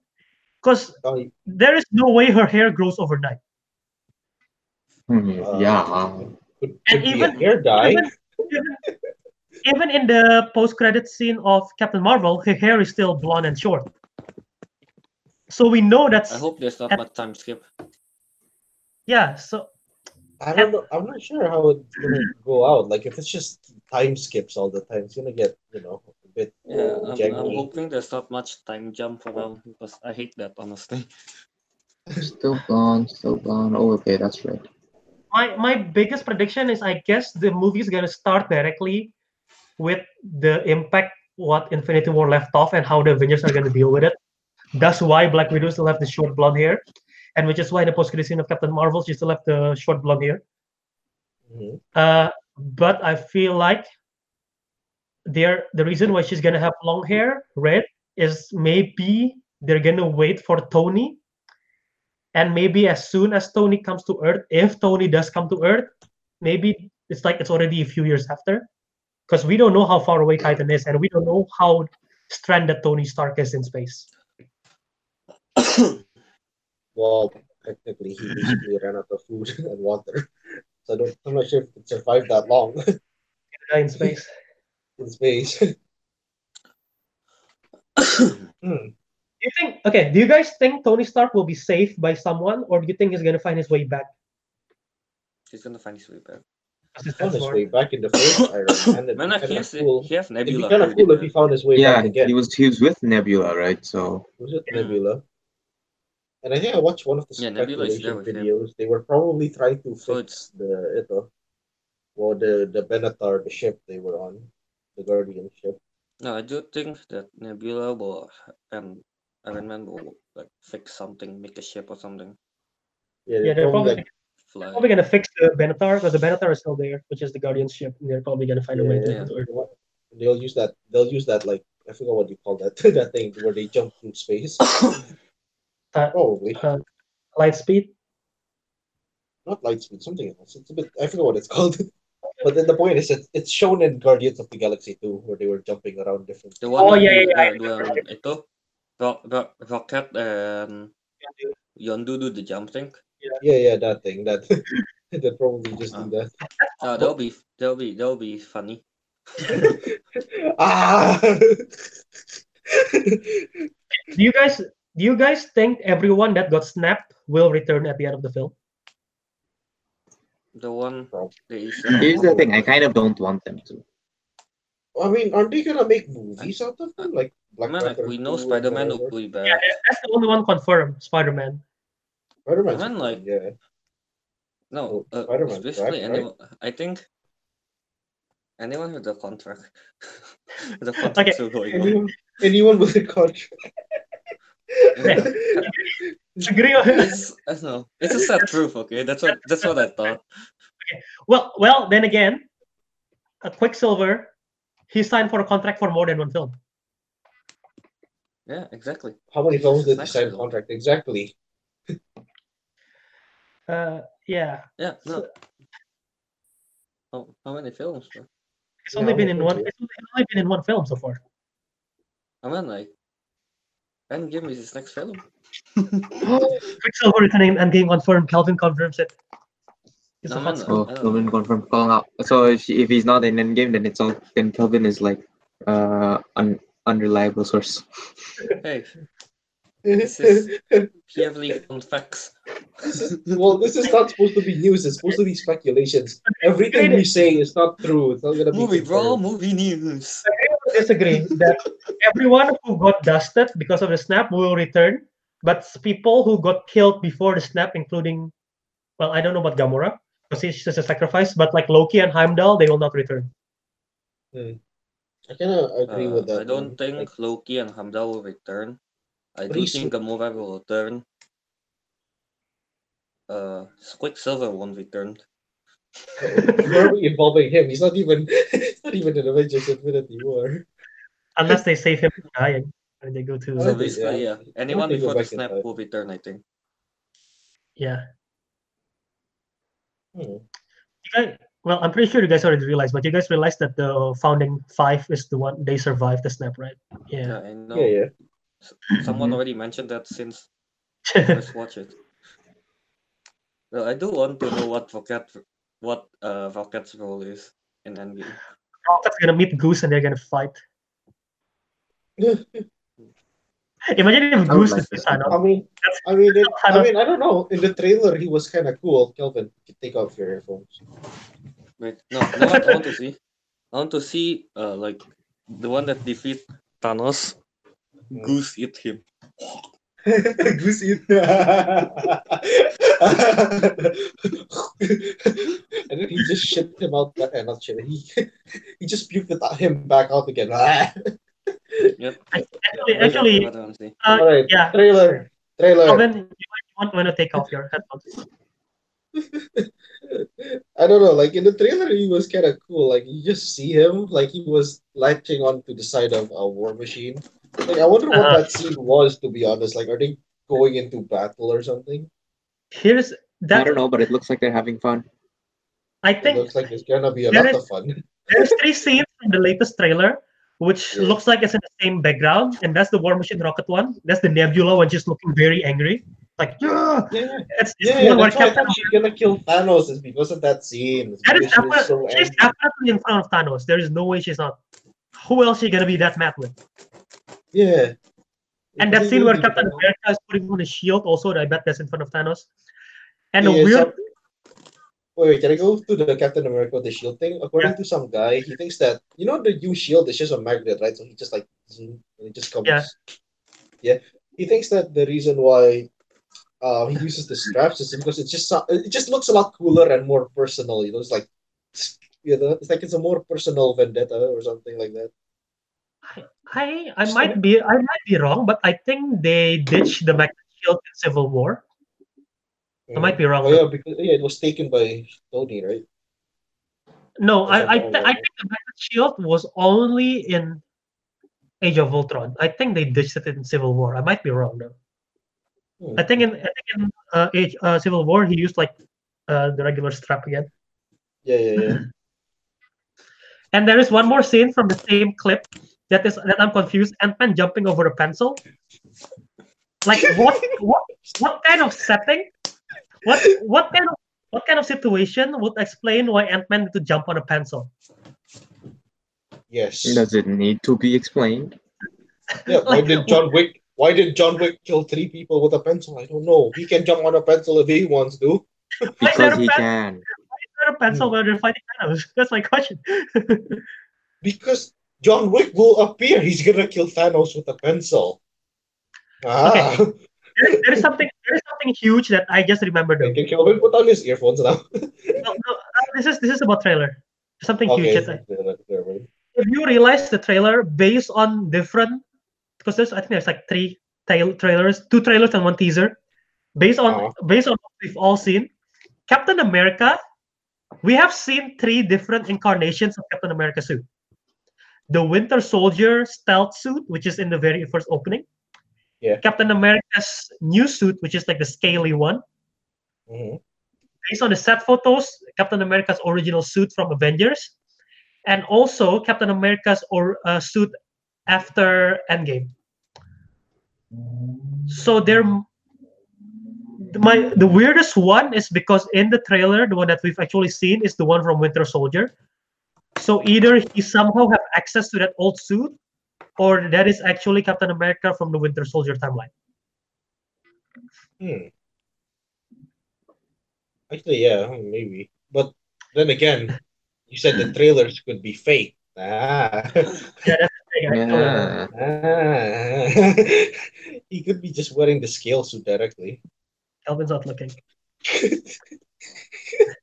Because Oh, there is no way her hair grows overnight. Hmm, uh, yeah. Could, And could be even- hair dye. Even, even, even in the post-credit scene of Captain Marvel, her hair is still blonde and short. So we know that's I hope there's not at- much time skip. yeah. So I don't know. I'm not sure how it's gonna mm-hmm. go out. Like if it's just time skips all the time, it's gonna get you know a bit Yeah, I'm, I'm hoping there's not much time jump around because I hate that honestly. Still gone, still gone. Oh, okay, that's right. my my biggest prediction is I guess the movie is gonna start directly with the impact what Infinity War left off and how the Avengers are gonna deal with it. That's why Black Widow still have the short blonde hair, and which is why in the post-credit scene of Captain Marvel she still have the short blonde hair. Mhm. Uh, but I feel like there the reason why she's gonna have long hair, red, is maybe they're gonna wait for Tony, and maybe as soon as Tony comes to Earth, if Tony does come to Earth, maybe it's like it's already a few years after, because we don't know how far away Titan is, and we don't know how stranded Tony Stark is in space. Well, technically, he basically ran out of food and water, so I don't, I'm not sure if it survived that long in space. in space. Hmm. Do you think? Okay. Do you guys think Tony Stark will be saved by someone, or do you think he's gonna find his way back? He's gonna find his way back. Because Found his way back in the first Iron Man. It'd Man, be he kinda has, cool. he has It'd be Nebula. kind of cool if he found his way Yeah, back again. he was he was with Nebula, right? So Was it. Nebula? And I think I watched one of the Yeah, Nebula is there speculation with him. videos. They were probably trying to So fix the ito, well, the the Benatar, the ship they were on, the Guardian ship. No, I do think that Nebula will and Iron Man will like fix something, make a ship or something, Yeah, Yeah, they're probably, like, fly. probably gonna fix the Benatar because the Benatar is still there, which is the Guardian ship. And they're probably gonna find a way to yeah, to Earth. they'll use that. They'll use that like I forgot what you call that that thing where they jump through space. Uh, Probably uh, light speed. not light speed, something else. It's a bit. I forget what it's called. But then the point is, it's, it's shown in Guardians of the Galaxy 2, where they were jumping around different. The one Oh, that yeah, yeah, I uh, the- ito, Rock, Rock, Rocket and Yondu do the jump thing. Yeah, yeah, yeah that thing. That they probably just do that. Uh, that'll be that'll be that'll be funny. ah! Do you guys do you guys think everyone that got snapped will return at the end of the film? The one Prob- the here's the thing: I kind of don't want them to. I mean, aren't they gonna make movies out of them? Like Black Man, like Panther we know Spider-Man will be back. Yeah, that's the only one confirmed. Spider-Man. Spider-Man's Man, like- yeah. No, uh, Spider-Man's especially back, right? anyone. I think anyone with the contract. the contract still going on. Anyone, anyone with a contract. Agree. on- It's, I don't know. It's a sad truth. Okay, that's what that's what I thought. Okay. well, well, then again, a Quicksilver, he signed for a contract for more than one film. Yeah, exactly. How many films did he sign film. contract? Exactly. Uh, yeah, Yeah. No. How, how many films? Bro? it's only how been in one. It's only- it's only been in one film so far. I mean, like, Endgame is his next film. Quicksilver returning Endgame confirmed. Kelvin confirms it. It's a No, hot man, scoop. Oh, I Kelvin know. confirmed calling out. So if, if he's not in Endgame, then it's all then Kelvin is like uh un, unreliable source. Hey, This is- Purely fun facts. This is, well, this is not supposed to be news. It's supposed to be speculations. Everything we say is not true. It's not gonna be Movie, bro. confirmed. Movie news. Disagree that everyone who got dusted because of the snap will return, but people who got killed before the snap, including, well, I don't know about Gamora because he's just a sacrifice, but like Loki and Heimdall, they will not return. I kind of agree Uh, with that. I don't one. think Like, Loki and Heimdall will return. I do think Gamora will return. Uh, Quicksilver won't return. Why are we involving him? He's not even. He's not even in Avengers Infinity War. Unless they save him from dying and they go to. So think, basically, yeah. yeah, anyone before the snap time. will return. I think. Yeah. Hmm. You guys, well, I'm pretty sure you guys already realized, but you guys realized that the founding five is the one they survived the snap, right? Yeah, Yeah. I know. Yeah, yeah. Someone Mhm. already mentioned that since Let's watch it. Well, I do want to know what Rocket, what uh Rocket's role is in Endgame. Rocket's gonna meet Goose and they're gonna fight. Imagine if I Goose like is to Thanos. I mean, That's- I mean, it, I mean, I don't know. In the trailer, he was kind of cool. Kelvin, take off your earphones. Wait, no, no, I want to see. I want to see uh like the one that defeat Thanos. Mm. Goose eat him. Goose eat. and then he just shit him out. Uh, not shit. He he just puked it out- him back out again. Yep. Actually, that's actually I want to see. uh, All right. yeah. Trailer. Trailer. Kelvin, you might want, want to take off your headphones. I don't know. Like in the trailer, he was kind of cool. Like you just see him, like he was latching onto the side of a war machine. Like I wonder what Uh-huh. that scene was. To be honest, like are they going into battle or something? Here's that. I don't know, but it looks like they're having fun. I It think looks like it's gonna be a lot is- of fun. there's three scenes from the latest trailer, which Yeah. looks like it's in the same background, and that's the War Machine rocket one. That's the Nebula one, just looking very angry, like yeah. Ah! Yeah, It's, it's the yeah. That's why Captain thought she's gonna kill Thanos is because of that scene. That is because she was definitely, so she's definitely in front of Thanos. There is no way she's not. Who else she gonna be that mad with? Yeah. And that scene where Captain America is putting on a shield, also, I bet that's in front of Thanos. And Yeah, weird, some- Wait, wait, can I go to the Captain America the shield thing? According Yeah. to some guy, he thinks that you know the U shield is just a magnet, right? So he just like zoom and it just comes. Yeah. Yeah. He thinks that the reason why uh, he uses the straps is because it just it just looks a lot cooler and more personal. You know, it's like you know, it's like it's a more personal vendetta or something like that. I I might be I might be wrong, but I think they ditched the magnet shield in Civil War. I might be wrong. Oh yeah, because yeah, it was taken by Tony, right? No, Or I I, th- I think the magnet shield was only in Age of Ultron. I think they ditched it in Civil War. I might be wrong though. Hmm. I think in I think in uh, Age uh, Civil War he used like uh, the regular strap again. Yeah, yeah, yeah. And there is one more scene from the same clip that is that I'm confused. Ant-Man jumping over a pencil. Like what what what kind of setting? What what kind of what kind of situation would explain why Ant-Man need to jump on a pencil? Yes. Does it need to be explained? Yeah, why did John Wick? Why did John Wick kill three people with a pencil? I don't know. He can jump on a pencil if he wants to. Why is there Because he pen- can. Is there a pencil Hmm. where they're fighting Thanos? That's my question. Because John Wick will appear. He's gonna kill Thanos with a pencil. Ah, there, there is something there is something huge that I just remembered. though. can Kelvin put on his earphones now? No, no, uh, this is this is about trailer. Something huge. okay. that I- if you realize the trailer based on different because there's I think there's like three tail trailers, two trailers and one teaser. Based on Uh-huh. based on what we've all seen, Captain America, we have seen three different incarnations of Captain America suit. The Winter Soldier stealth suit, which is in the very first opening. Yeah. Captain America's new suit, which is like the scaly one. Mhm. Based on the set photos, Captain America's original suit from Avengers, and also Captain America's or uh, suit after Endgame. So they're my the weirdest one is because in the trailer, the one that we've actually seen is the one from Winter Soldier. So either he somehow have access to that old suit, or that is actually Captain America from the Winter Soldier timeline. Hmm. Actually, yeah, maybe. But then again, you said the trailers could be fake. Ah. Yeah, that's the thing. I don't know. Yeah. ah. he could be just wearing the scale suit directly. Kelvin's not looking.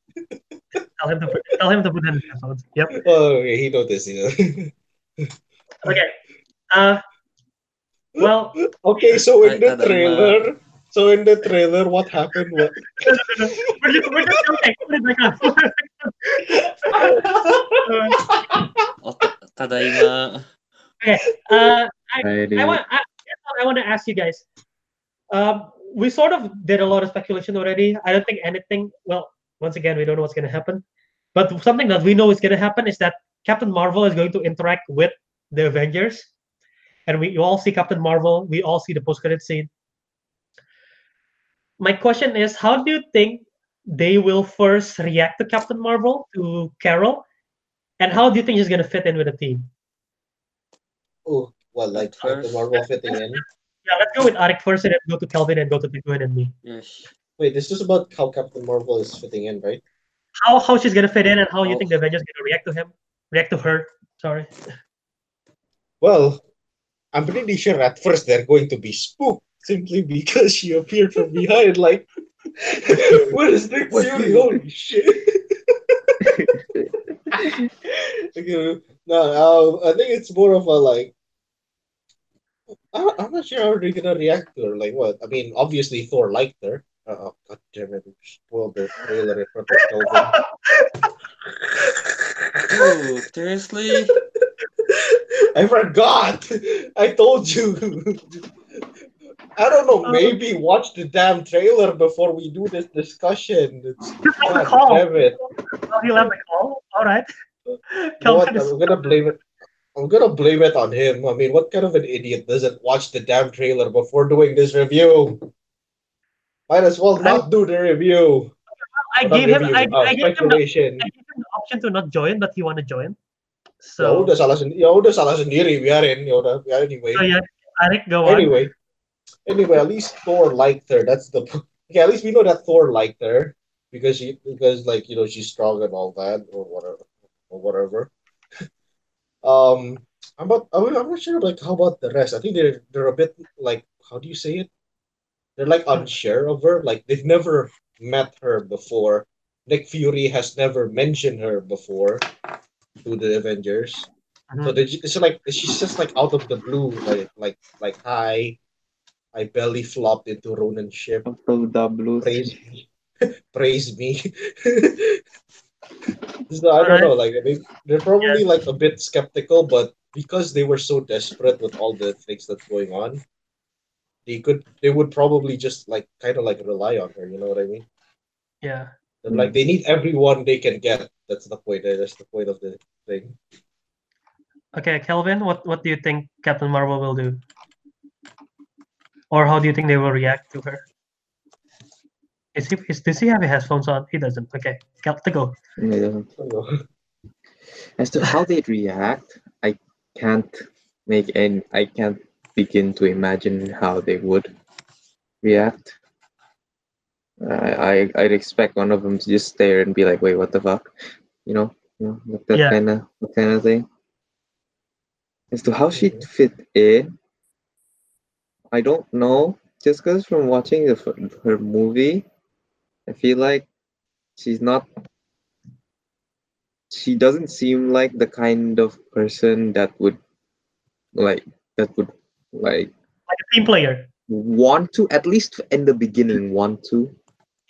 Tell him to put, tell him to put in his headphones. Yep. Oh, okay, he noticed. You know. Okay. Uh. Well, okay, so in the tadama. trailer, so in the trailer, what happened? What? we're just, we're just joking. Put it back on. Oh, ta- uh, I, I want I, I want to ask you guys. Um, we sort of did a lot of speculation already. I don't think anything. Well, once again, we don't know what's going to happen. But something that we know is going to happen is that Captain Marvel is going to interact with the Avengers, and we you all see Captain Marvel. We all see the post-credit scene. My question is, how do you think they will first react to Captain Marvel to Carol, and how do you think she's going to fit in with the team? Oh, well, like First. Captain Marvel fitting in. Yeah, let's go with Ariq first, and then go to Kelvin, and go to Pitwin and me. Yes. Wait, this is about how Captain Marvel is fitting in, right? how how she's gonna fit in and how you Oh. think the Avengers gonna react to him, react to her. Sorry. Well, I'm pretty sure at first they're going to be spooked simply because she appeared from behind. Like, what is Nick What Fury? you- Holy shit! Okay, no, uh, I think it's more of a like. I, I'm not sure how they're gonna react to her. Like, what? I mean, obviously Thor liked her. Oh, god damn it! we Spoiled the trailer in front of Kelvin. Oh, seriously? I forgot. I told you. I don't know. Um, Maybe watch the damn trailer before we do this discussion. It's, Just have the call. damn it. Oh, he'll have the call. All right. You know what? Kelvin is I'm gonna blame it. I'm gonna blame it on him. I mean, what kind of an idiot doesn't watch the damn trailer before doing this review? Might as well not do the review. I gave him. review, I, uh, I gave him. The. I gave him the option to not join, but he want to join. So Ya udah salah sendiri. Ya udah salah sendiri. Biarin. Ya udah. Ya anyway. so yeah, Ariq, go on. Anyway, anyway, at least Thor liked her. That's the okay. At least we know that Thor liked her because she because like you know she's strong and all that or whatever or whatever. um, I'm about I'm I'm not sure like how about the rest. I think they're they're a bit like how do you say it? They're like unsure of her. Like they've never met her before. Nick Fury has never mentioned her before to the Avengers. So Mhm. they, ju- it's like she's just like out of the blue, like like like hi, I belly flopped into Ronan ship. From the blues. Praise me, praise me. so I don't know, like I mean, they're probably like a bit skeptical, but because they were so desperate with all the things that's going on, they could they would probably just like kind of like rely on her. You know what I mean? Yeah. They're like they need everyone they can get. That's the point. Eh, that's the point of the thing. Okay, Kelvin, what what do you think Captain Marvel will do? Or how do you think they will react to her? Is he is, does he have his headphones on? He doesn't. Okay, Kel, to go. Yeah. So, As to how they'd react, I can't make any. I can't begin to imagine how they would react. I, I I'd expect one of them to just stare and be like, "Wait, what the fuck?" You know, you know, like that Yeah. kind of that kind of thing. As to how she'd fit in, I don't know. Just because from watching the her movie, I feel like she's not she doesn't seem like the kind of person that would like that would like Like a team player. want to at least in the beginning want to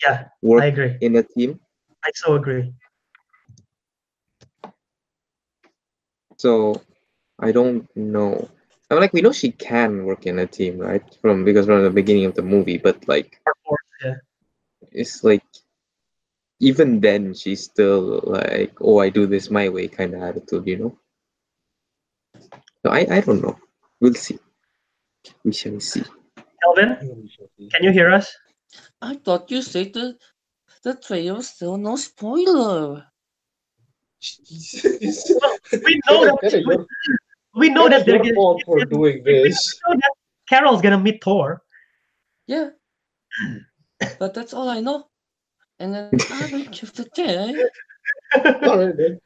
Yeah, I agree. in a team I so agree. so i don't know i mean like we know she can work in a team right from because from the beginning of the movie but like yeah. it's like even then she's still like oh i do this my way kind of attitude you know so i i don't know we'll see we shall see Kelvin, can you hear us? I thought you said the the trailer still no spoiler. We know that Kinda we know that they're your gonna, fault for doing this. Carol's gonna meet Thor. Yeah. but that's all I know. And then I will give the day. Alright then.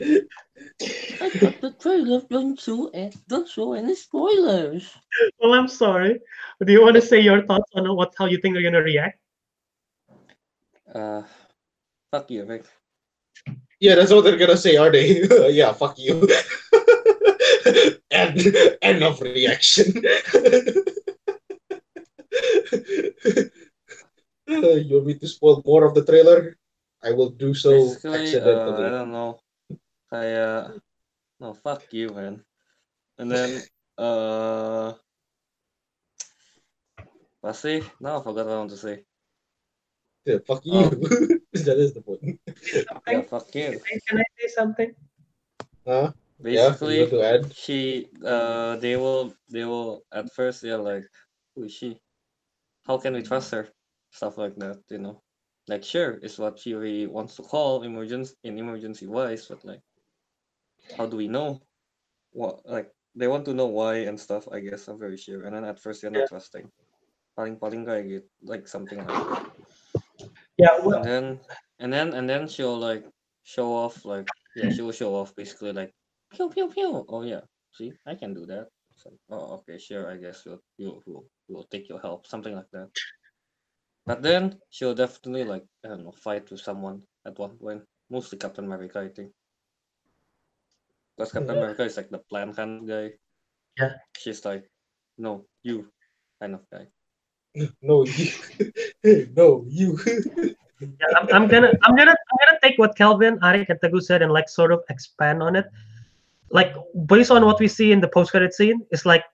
I thought the trailer don't show it don't show any spoilers. Well, I'm sorry. Do you want to say your thoughts on what how you think they're gonna react? Uh, fuck you, Rick. Yeah, that's what they're gonna say, are they? yeah, fuck you. end, end of reaction. Uh, you want me to spoil more of the trailer? I will do so Basically, uh, I accidentally. don't know. I uh, no, fuck you, man. And then uh, let's see. Now I forgot what I want to say. Yeah, fuck you. that is the point. Yeah, fuck you. Can I say something? Huh? Basically, you want to add? she uh they will they will at first they're like who is she how can we trust her stuff like that you know like sure is what she really wants to call emergency in emergency wise but like how do we know what like they want to know why and stuff i guess i'm very sure. And then at first they're not trusting. Paling paling kayak gitu, like something like that. Yeah. Well, and then and then and then she'll like show off like yeah she will show off basically like pew pew pew. Oh yeah. See i can do that. So, oh okay sure i guess you'll you'll, you'll, you'll take your help something like that. But then she'll definitely like i don't know fight with someone at one point mostly captain america i think because captain america is like the plan kind of guy Yeah. she's like no you kind of guy No, you. no, you. yeah, I'm, I'm gonna I'm gonna I'm gonna take what Kelvin, Ariq, and Teguh said and like sort of expand on it. Like based on what we see in the post credit scene, it's like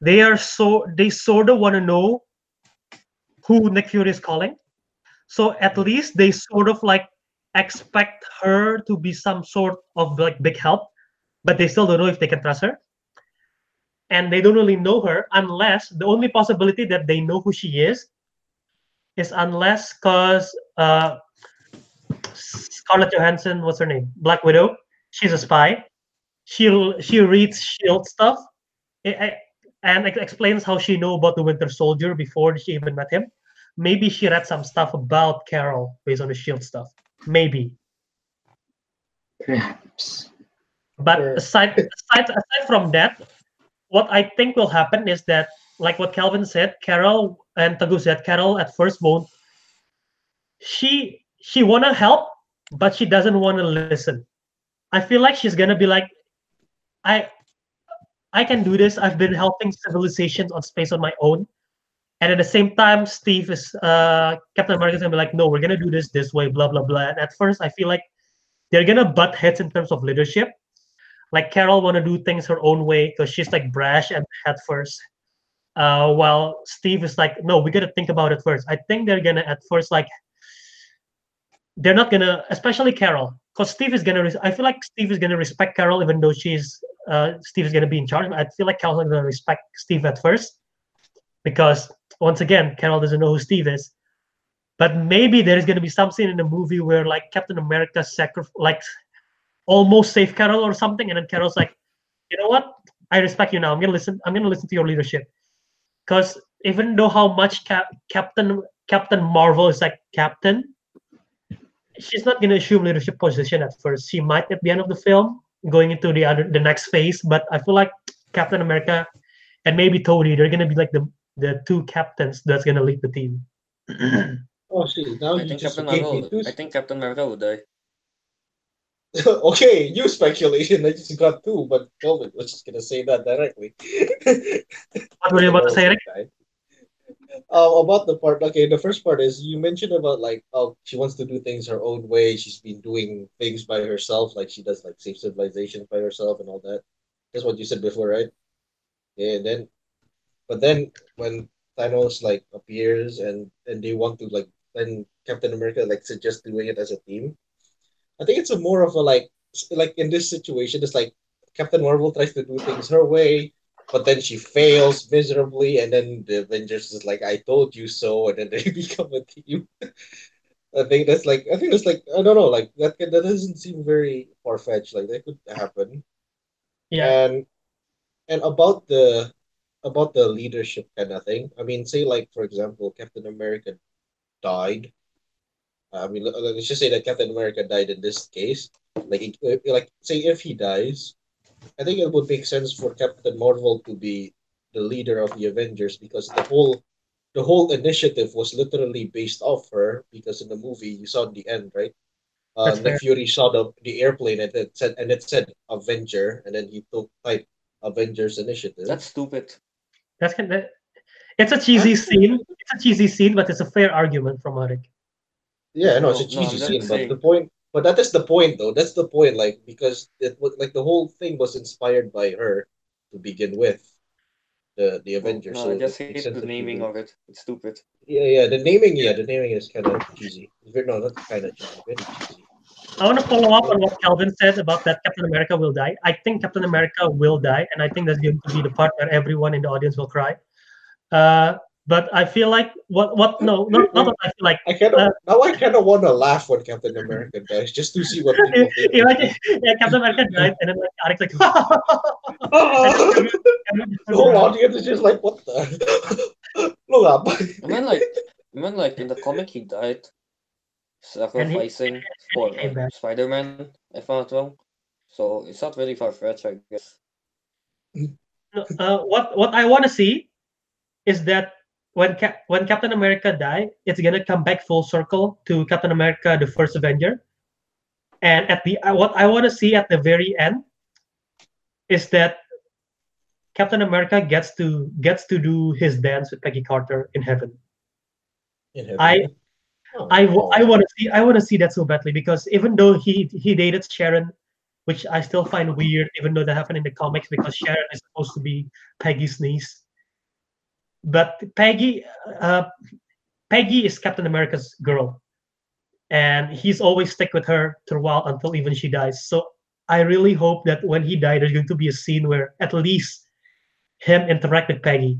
they are so they sort of want to know who Nick Fury is calling. So at mm. least they sort of like expect her to be some sort of like big help, but they still don't know if they can trust her. And they don't really know her unless the only possibility that they know who she is is unless cause uh Scarlett Johansson, what's her name? Black Widow. She's a spy. She'll she reads Shield stuff, and ex- explains how she know about the Winter Soldier before she even met him. Maybe she read some stuff about Carol based on the Shield stuff. Maybe. Perhaps. But Sure. aside aside aside from that, what I think will happen is that, like what Kelvin said, Carol and Teguh said, Carol at first won't. She she wanna help, but she doesn't want to listen. I feel like she's gonna be like, I I can do this. I've been helping civilizations on space on my own. And at the same time, Steve is uh Captain America's gonna be like, no, we're gonna do this this way, blah blah blah. And at first, I feel like they're gonna butt heads in terms of leadership like Carol want to do things her own way because she's like brash and head first. Uh, while Steve is like, no, we got to think about it first. I think they're gonna at first like, they're not gonna, especially Carol, because Steve is gonna. I feel like Steve is gonna respect Carol even though she's uh, Steve is gonna be in charge. I feel like Carol's gonna respect Steve at first because once again, Carol doesn't know who Steve is. But maybe there is gonna be some scene in the movie where like Captain America sacri- like almost save Carol or something, and then Carol's like, you know what? I respect you now. I'm gonna listen. I'm gonna listen to your leadership, because even though how much Cap- Captain Captain Marvel is like Captain, she's not gonna assume leadership position at first. She might at the end of the film, going into the other the next phase. But I feel like Captain America and maybe Tony, they're gonna be like the the two captains that's gonna lead the team. Oh shit! Now i you think just captain gave america me will- two. i think captain america will die okay, you speculation. I just got two, but Kelvin was just gonna say that directly. What were you about to say, Rick? Uh, about the part, okay, the first part is you mentioned about like, oh, she wants to do things her own way. She's been doing things by herself, like she does like save civilizations by herself and all that. That's what you said before, right? Yeah, and then, but then when Thanos like appears and and they want to like, then Captain America like suggest doing it as a team. I think it's a more of a like, like in this situation, it's like Captain Marvel tries to do things her way, but then she fails miserably, and then the Avengers is like, "I told you so," and then they become a team. I think that's like, I think that's like, I don't know, like that. That doesn't seem very far fetched. Like that could happen. Yeah. And and about the about the leadership kind of thing. I mean, say like for example, Captain America died. I mean, let- let's just say that Captain America died in this case. Like, like say if he dies, I think it would make sense for Captain Marvel to be the leader of the Avengers because the whole the whole initiative was literally based off her because in the movie you saw in the end, right? Uh, That's Nick fair. Fury saw the, the airplane and it said and it said Avenger and then he took type Avengers initiative. That's stupid. That's kind of, it's a cheesy scene. It's a cheesy scene, but it's a fair argument from Ariq. Yeah, no, it's a No, no, cheesy I'm scene, but the point, but that is the point, though. That's the point, like because it was like the whole thing was inspired by her to begin with, the the Avengers. No, so I just makes hate the naming would- of it. It's stupid. Yeah, yeah, the naming, yeah, the naming is kind of cheesy. No, not kind of cheesy, very cheesy. I want to follow up on what Kelvin said about that Captain America will die. I think Captain America will die, and I think that's going to be the part where everyone in the audience will cry. Uh, but I feel like what what no not, not what I feel like. I kind of Uh, now I kind of want to laugh when Captain America dies, just to see what people think. Imagine, yeah, Captain America died, and then like Ariq like, Ah! the whole audience is just like, what the? Look up. I mean, like, I mean, like in the comic, he died sacrificing for he came back. like, Spider-Man, if I'm not wrong. So it's not really far-fetched, I guess. Uh, what what I want to see is that when Cap- when Captain America die, it's gonna come back full circle to Captain America, the first Avenger. And at the what I want to see at the very end is that Captain America gets to gets to do his dance with Peggy Carter in heaven. In heaven. I- Oh, I, w- oh. I want to see I want to see that so badly because even though he he dated Sharon, which I still find weird, even though that happened in the comics because Sharon is supposed to be Peggy's niece. But Peggy, uh, Peggy is Captain America's girl, and he's always stick with her throughout until even she dies. So I really hope that when he died, there's going to be a scene where at least him interact with Peggy.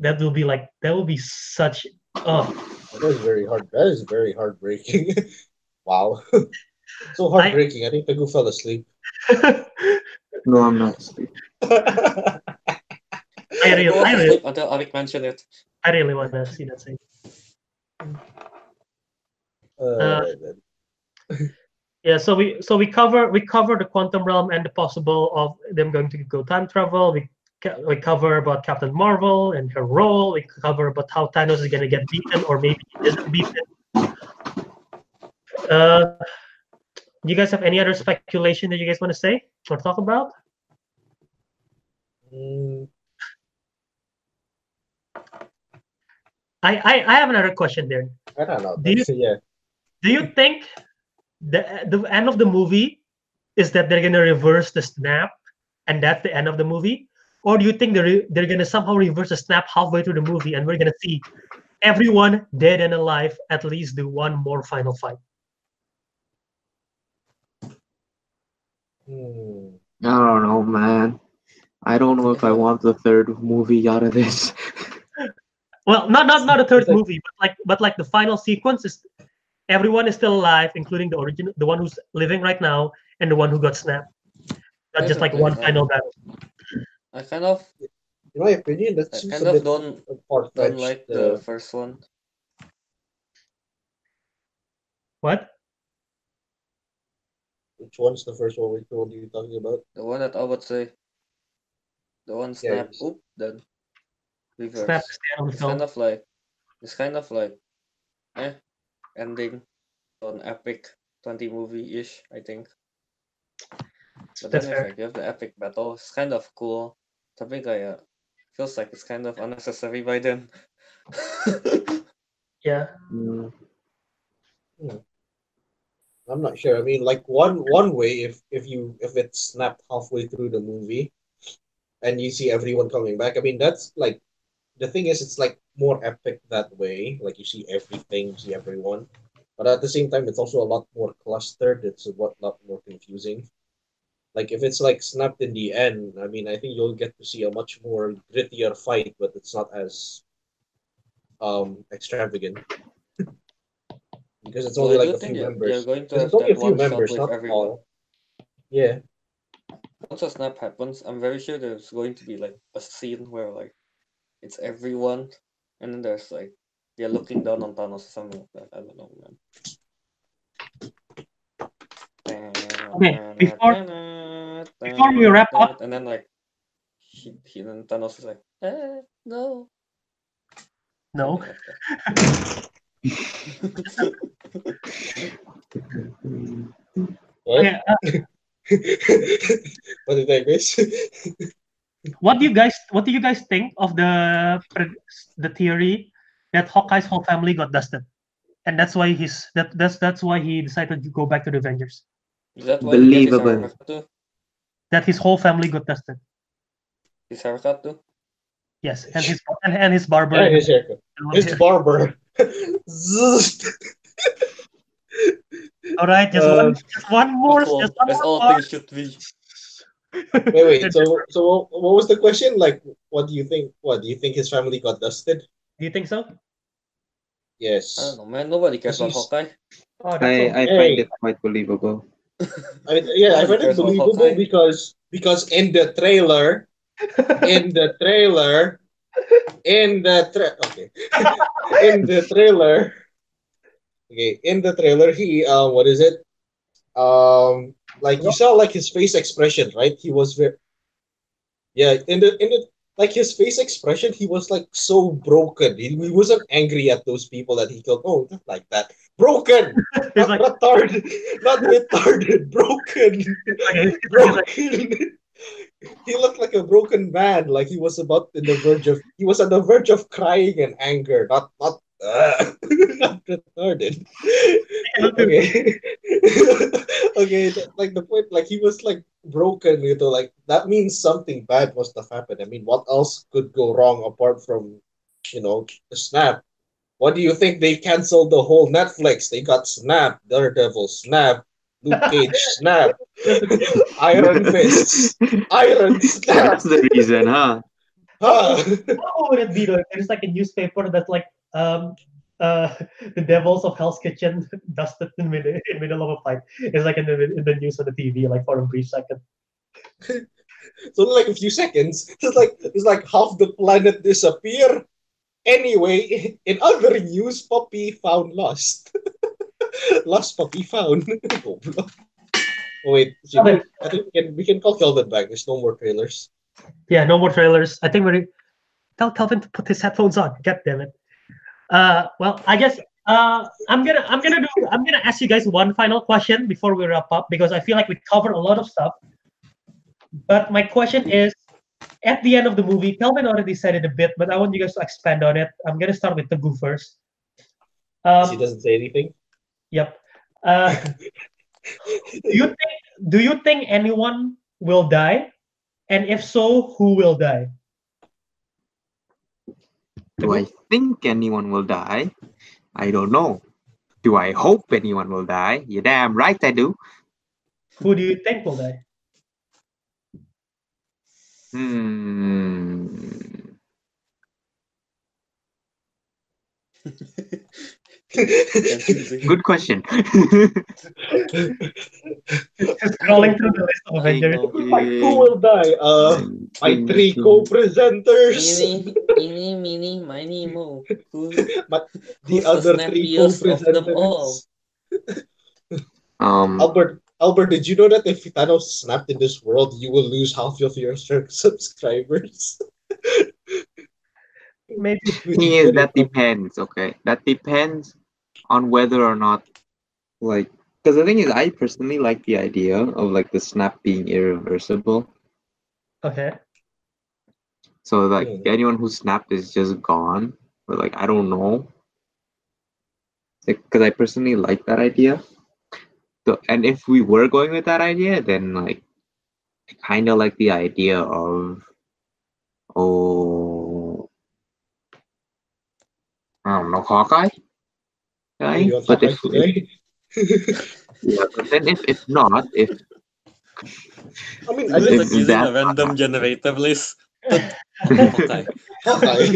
That will be like that will be such. Oh, That is very hard. That is very heartbreaking. wow. so heartbreaking. I, think Teguh fell asleep. No, I'm not asleep. I really, Go I off really, sleep until Ariq mentioned it. I really want to see that scene. Uh, Yeah, so we so we cover we cover the quantum realm and the possible of them going to go time travel. We we cover about Captain Marvel and her role. We cover about how Thanos is going to get beaten or maybe he isn't beaten. Uh, do you guys have any other speculation that you guys want to say or talk about? mm, I I, I have another question there. I don't know. Do you- That's- yeah. Do you think the the end of the movie is that they're gonna reverse the snap, and that's the end of the movie, or do you think they're they're gonna somehow reverse the snap halfway through the movie, and we're gonna see everyone dead and alive at least do one more final fight? Hmm. I don't know, man. I don't know if I want the third movie out of this. Well, not not not a third like- movie, but like but like the final sequence is everyone is still alive, including the original, the one who's living right now, and the one who got snapped. Not just like one final battle. I kind of, In my opinion, that I seems kind a of bit don't don't like the uh, first one. What? which one's the first one? Which one are you talking about? The one that I would say, the one Yeah, snap, it's- oop, then reverse. Snap to stand on the It's film. kind of like, it's kind of like, eh, ending on epic 20 movie ish, I think. But That's then fair. like, you have the epic battle, it's kind of cool. Tapi kayak, feels like it's kind of unnecessary by then. Yeah. Mm, I'm not sure. I mean, like one one way if if you if it's snapped halfway through the movie, and you see everyone coming back. I mean, that's like the thing is, it's like more epic that way. Like you see everything, you see everyone, but at the same time, it's also a lot more clustered. It's a lot lot more confusing. Like if it's like snapped in the end, I mean, I think you'll get to see a much more grittier fight, but it's not as um extravagant. Because it's only I like a few you're, members. you're going to It's have only a few members, not everyone. all. Yeah. Once a snap happens, I'm very sure there's going to be like a scene where like it's everyone, and then there's like they're looking down on Thanos or something like that. I don't know, man. Okay, before- before we wrap up- and then like he, he then Thanos is like, eh, no. No. What? Okay, uh, what did I miss? what do you guys what do you guys think of the the theory that Hawkeye's whole family got dusted, and that's why he's that that's that's why he decided to go back to the Avengers. Is that why he his Believable. That his whole family got dusted. His haircut too? Yes, and his and, and his barber. and his haircut. His barber. All right, just Uh, one, just one more, all, just one that's more all things should be. Wait, wait. So, so what was the question? Like, what do you think? What do you think his family got dusted? Do you think so? Yes. I don't know, man. Nobody cares about He's- Hawkeye. Oh, I. I Hey. find it quite believable. I mean, yeah, I find it believable because because in the trailer, in the trailer, in the tra- okay, in the trailer, okay, in the trailer, he uh, what is it? Um, like you saw like his face expression, right? He was very, yeah, in the in the like his face expression, he was like so broken. He, he wasn't angry at those people that he killed. Oh, not like that. Broken, not like, retarded, not retarded. Broken like, broken. he looked like a broken man, like he was about in the verge of he was on the verge of crying and anger, not not uh, not retarded. okay, okay, th- like the point, like he was like broken, you know, like that means something bad must have happened. I mean, what else could go wrong apart from, you know, the snap? What do you think they canceled the whole Netflix? They got Snap, Daredevil, Snap, Luke Cage, Snap, Iron Fist, Iron Snap. That's the reason, huh? Huh. what would it be though? if There's like a newspaper that's like um uh the devils of Hell's Kitchen dusted in middle in middle of a fight. It's like in the in the news on the TV, like for a brief second. So like a few seconds, it's like it's like half the planet disappear. Anyway, in other news, Poppy found lost. lost Poppy found. Oh, wait, should we- I think we can, we can call Kelvin back. There's no more trailers. Yeah, no more trailers. I think we're tell Kelvin to put his headphones on. God damn it. Uh, well, I guess uh, I'm gonna I'm gonna do I'm gonna ask you guys one final question before we wrap up because I feel like we covered a lot of stuff. But my question is, at the end of the movie, Kelvin already said it a bit, but I want you guys to expand on it. I'm gonna start with Teguh first. he Um, doesn't say anything. yep. Uh, do you think do you think anyone will die? And if so, who will die? Do I think anyone will die? I don't know. Do I hope anyone will die? You're damn right I do. Who do you think will die? Hmm. Confusing. Good question. Just Scrolling through the list of Avengers. like, who will die? Uh, my three co-presenters. Eeny, eeny, meeny, miny, mo. Who, But the other the three snappiest of them all? co-presenters. Um, Albert, Albert, did you know that if Thanos snapped in this world, you will lose half of your subscribers? Maybe thing is that depends. Okay, that depends on whether or not, like, because the thing is, I personally like the idea of like the snap being irreversible. okay. So like Hmm. anyone who snapped is just gone. But like I don't know. Because I personally like that idea. So and if we were going with that idea, then like I kind of like the idea of oh I don't know Hawkeye. Guy? You want But if, if yeah, but then if if not, if I mean, I this did like using that- a random generator list? okay. Hawkeye.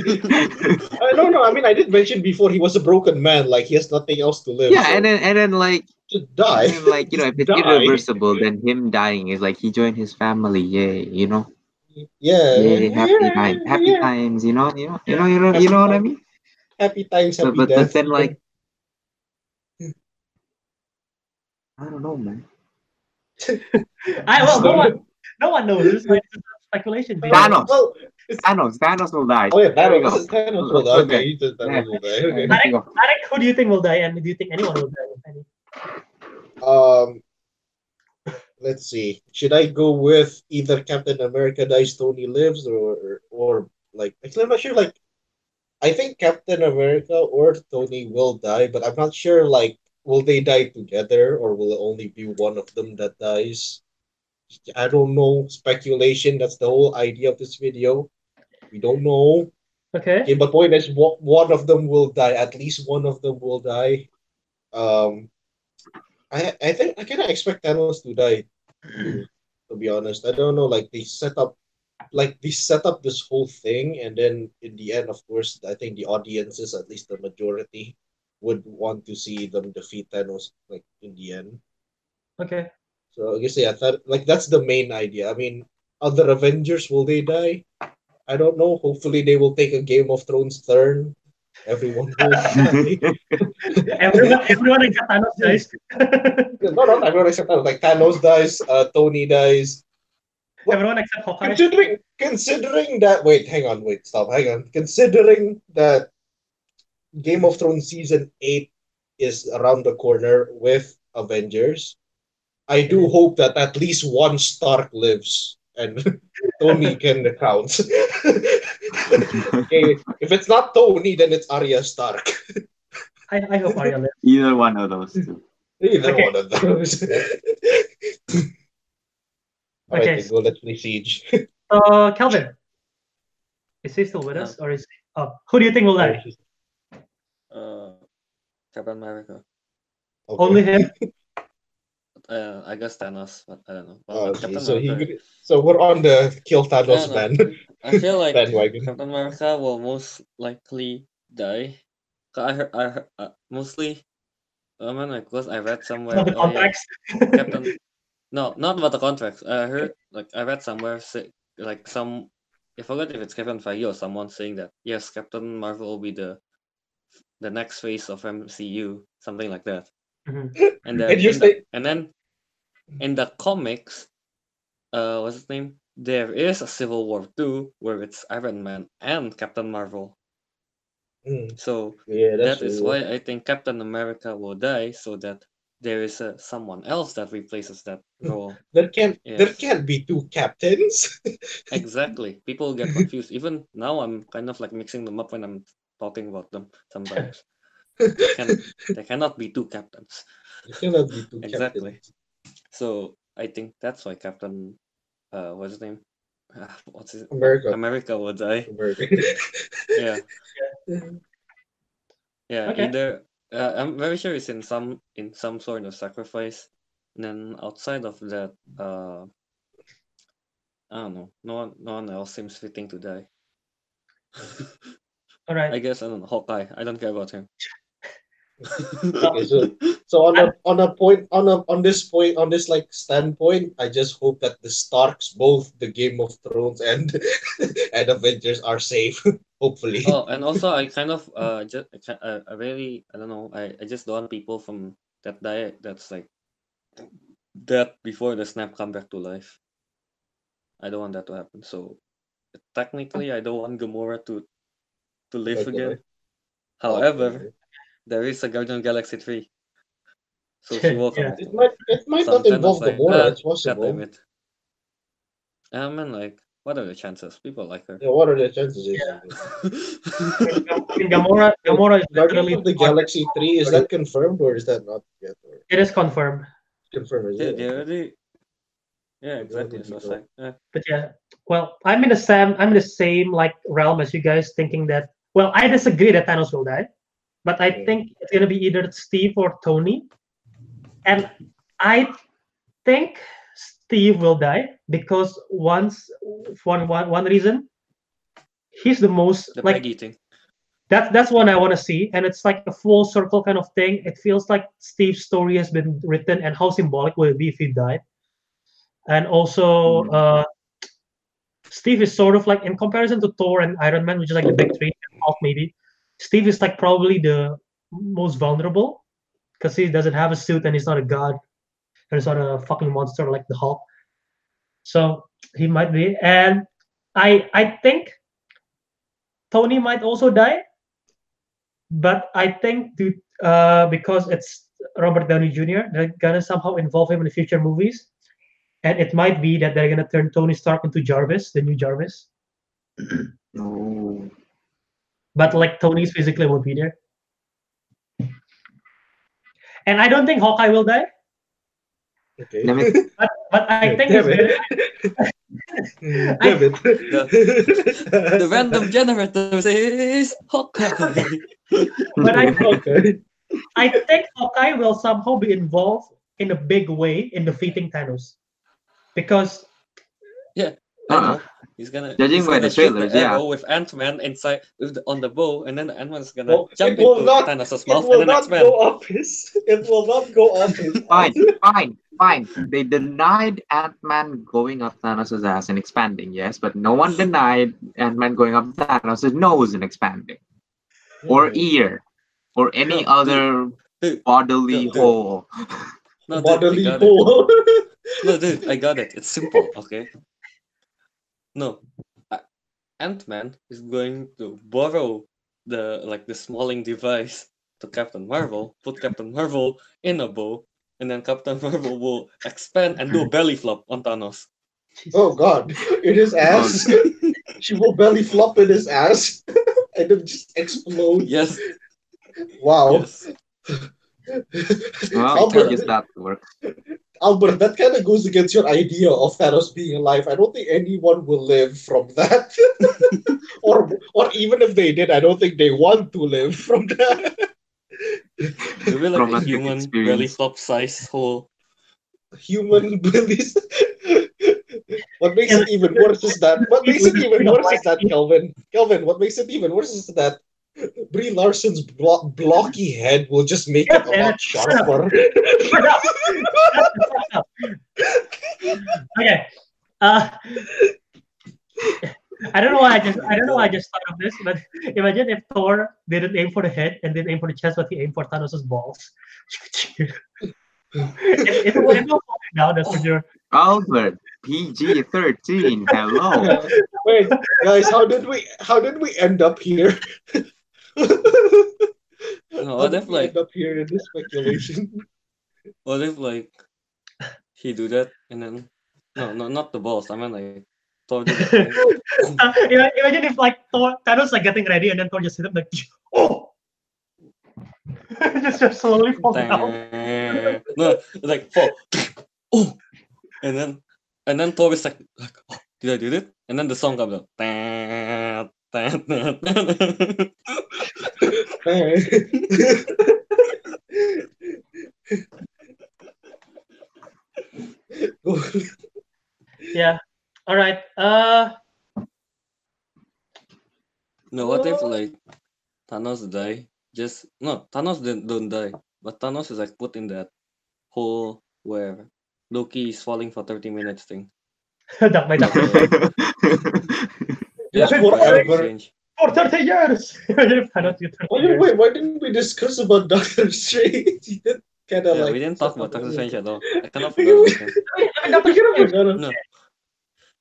I don't know. I mean, I did mention before he was a broken man. Like he has nothing else to live. yeah, so and then and then like just die. Then, like you know, if it's Die. irreversible, then him dying is like he joined his family. Yay, you know. Yeah, Yeah, happy yeah, time, happy yeah. times. You know, you know, you know, you know, you know what I mean. Happy times, But happy but, but death. then like, I don't know, man. I well, no one, no one knows. This is like speculation. baby. Thanos. Well, Thanos, Thanos will die. oh yeah, There we Thanos. go. Thanos will die. Okay. Okay, he says Thanos will die. Okay. There we go. Alec, who do you think will die, and do you think anyone will die? Um, let's see. Should I go with either Captain America dies, Tony lives, or or like actually I'm not sure. Like, I think Captain America or Tony will die, but I'm not sure. Like, will they die together, or will it only be one of them that dies? I don't know. Speculation. That's the whole idea of this video. We don't know. Okay. Okay, but point is, one one of them will die. At least one of them will die. Um, I I think I cannot expect Thanos to die. To be honest, I don't know. Like they set up, like they set up this whole thing, and then in the end, of course, I think the audiences, at least the majority, would want to see them defeat Thanos. Like in the end. Okay. So I guess yeah, that like that's the main idea. I mean, other Avengers will they die? I don't know. Hopefully, they will take a Game of Thrones turn. Everyone will die. everyone, everyone except Thanos dies. no, not everyone except Thanos. Like Thanos dies, uh, Tony dies. everyone except Hawkeye. Considering considering that, wait, hang on, wait, stop, hang on. Considering that Game of Thrones season eight is around the corner with Avengers, I do hope that at least one Stark lives and Tony can count. okay, if it's not Tony, then it's Arya Stark. I, I hope Arya lives. Either one of those two. Either Okay. one of those. All right, Okay. then go. Let's play Siege. Uh, Kelvin, is he still with us, or is he, uh, who do you think will die? Captain America. Okay. Only him. Uh, I guess Thanos, but I don't know. But Oh, okay, Captain so he, so we're on the kill Thanos Yeah, man. I feel like. Captain America will most likely die. 'Cause I heard, I heard, uh, mostly, I mean, like, because I read somewhere. Not oh, yeah, contracts. Captain. No, not about the contracts. I heard, like, I read somewhere, say, like, some. I forgot if it's Kevin Feige or someone saying that yes, Captain Marvel will be the the next phase of MCU, something like that. Mhm. And then, in the- and then, in the comics, uh, what's his name? There is a Civil War too, where it's Iron Man and Captain Marvel. Mm, So yeah, that's that is why I think Captain America will die, so that there is a, someone else that replaces that role. there can't there can't be two captains. exactly. People get confused. Even now, I'm kind of like mixing them up when I'm talking about them sometimes. They, can, cannot be two captains. there cannot be two Exactly. captains. So I think that's why Captain, uh, what's his name? Ah, what's his America. America will die. America. Yeah, yeah. Okay. Either uh, I'm very sure it's in some in some sort of sacrifice. And then outside of that, uh, I don't know. No one, no one else seems fitting to die. All I guess I don't know. Hawkeye. I don't care about him. Okay, so so on a on a point on a on this point on this like standpoint, I just hope that the Starks, both the Game of Thrones and and Avengers, are safe. Hopefully. oh, and also I kind of uh just I, uh, I really I don't know I, I just don't want people from that die that's like that before the snap come back to life. I don't want that to happen. So technically I don't want Gamora to to live Back to again. life. However, there is a Guardian Galaxy three. So she will Yeah. back. it might it might not Sometimes involve like, Gamora. ah, It's God possible. damn it. I mean like what are the chances? People like her. Yeah, what are the chances? Yeah. I mean, Gamora, Gamora is Guardians literally of the Galaxy three is that confirmed or is that not yet? Or It is confirmed. confirmed? Is Yeah, it? they already. Yeah, exactly. So like, yeah. But yeah, well, I'm in the same I'm in the same like realm as you guys, thinking that well, I disagree that Thanos will die, but I think it's gonna be either Steve or Tony, and I think Steve will die because once for one one, one reason, he's the most the like Peggy thing. that's that's one I want to see, and it's like a full circle kind of thing. It feels like Steve's story has been written, and how symbolic will it be if he died? And also, Mm. uh, Steve is sort of like in comparison to Thor and Iron Man, which is like the big three, Hulk maybe. Steve is like probably the most vulnerable because he doesn't have a suit and he's not a god and he's not a fucking monster like the Hulk. So he might be, and I I think Tony might also die, but I think uh, because it's Robert Downey Jr., they're gonna somehow involve him in the future movies, and it might be that they're gonna turn Tony Stark into Jarvis, the new Jarvis. No. But like Tony's physically won't be there. And I don't think Hawkeye will die, Okay. But, but I think Damn it's very, it. Damn it. The random generator says Hawkeye. but I Okay. I think Hawkeye will somehow be involved in a big way in defeating Thanos. Because yeah uh-huh. know. He's gonna Judging he's by gonna the trailers, the yeah. with Ant Man inside with the, on the bow, and then Ant Man's gonna Well, jump it will into not- Thanos' It mouth, will and then not X Men. go up his. It will not go up his. Fine, fine, fine. They denied Ant Man going up Thanos' ass and expanding, yes, but no one denied Ant Man going up Thanos' nose and expanding, or hmm. ear, or any No, other dude, bodily dude, dude. hole. No, bodily I got it. hole. No, dude, I got it. It's simple, okay? No, Ant Man is going to borrow the like the smalling device to Captain Marvel, put Captain Marvel in a bow, and then Captain Marvel will expand and do a belly flop on Thanos. Oh God! In his ass. Oh, she will belly flop in his ass, and then just explode. Yes, Wow. yes. Well, I Albert, guess that works. Albert, that kind of goes against your idea of Thanos being alive. I don't think anyone will live from that. or, or even if they did, I don't think they want to live from that. You will like a human experience. belly flop size hole. Human bellies. what makes it even worse is that. What makes it even worse is that, Kelvin. Kelvin, what makes it even worse is that Brie Larson's blo- blocky head will just make it a lot sharper. Shut up! Shut the fuck up. okay. Uh, I don't know why I just I don't know why I just thought of this, but imagine if Thor didn't aim for the head and didn't aim for the chest, but he aimed for Thanos' balls. it, it, will- it will fall that's for sure. Albert, PG thirteen. Hello. Wait, guys, how did we how did we end up here? No, what if like up here in this speculation? what if like he do that and then no no not the balls. I mean like Thor. Uh, imagine if like Thor Thanos like getting ready and then Thor just hit him like oh just, just slowly fall down. No, like fall. oh, and then and then Thor is like, like oh, did I do it? And then the song comes up. Yeah. All right. Uh no, what if like Thanos die? Just no, Thanos didn't don't die, but Thanos is like put in that hole where Loki is falling for thirty minutes thing. duck by duck. Just Yeah, forever. For 30 years! Imagine if Thanos did 30 Why, years. wait, why didn't we discuss about Doctor Strange? kind of Yeah, like we didn't talk about Doctor Strange at all. I cannot We forget. I mean, I mean, Doctor Strange- No,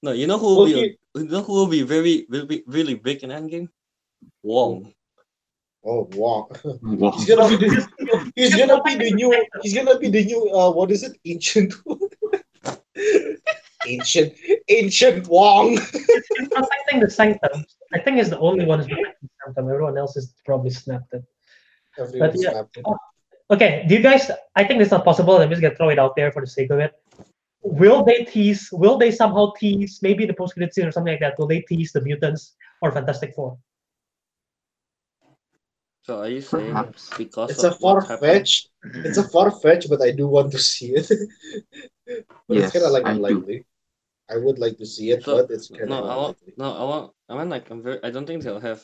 no, you know who will Well, be he- you know who will be very will be really big in Endgame? Wong. Oh wow. Wow. He's gonna be the he's gonna be the new he's gonna be the new uh what is it? Ancient Ancient Ancient Wong. He's protecting the sanctum. I think he's the only one who's protecting the sanctum. Everyone else is probably snapped it. Everyone yeah. snapped it. Okay, do you guys? I think it's not possible. I'm just gonna throw it out there for the sake of it. Will they tease? Will they somehow tease? Maybe the post-credit scene or something like that. Will they tease the mutants or Fantastic Four? So are you saying Perhaps. because It's a of what far happened? fetched it's a far fetch, but I do want to see it. but it's Yes, kinda like I do. Unlikely. I would like to see it, So, but it's kinda No, I want unlikely. no, I want I mean like I'm very I don't think they'll have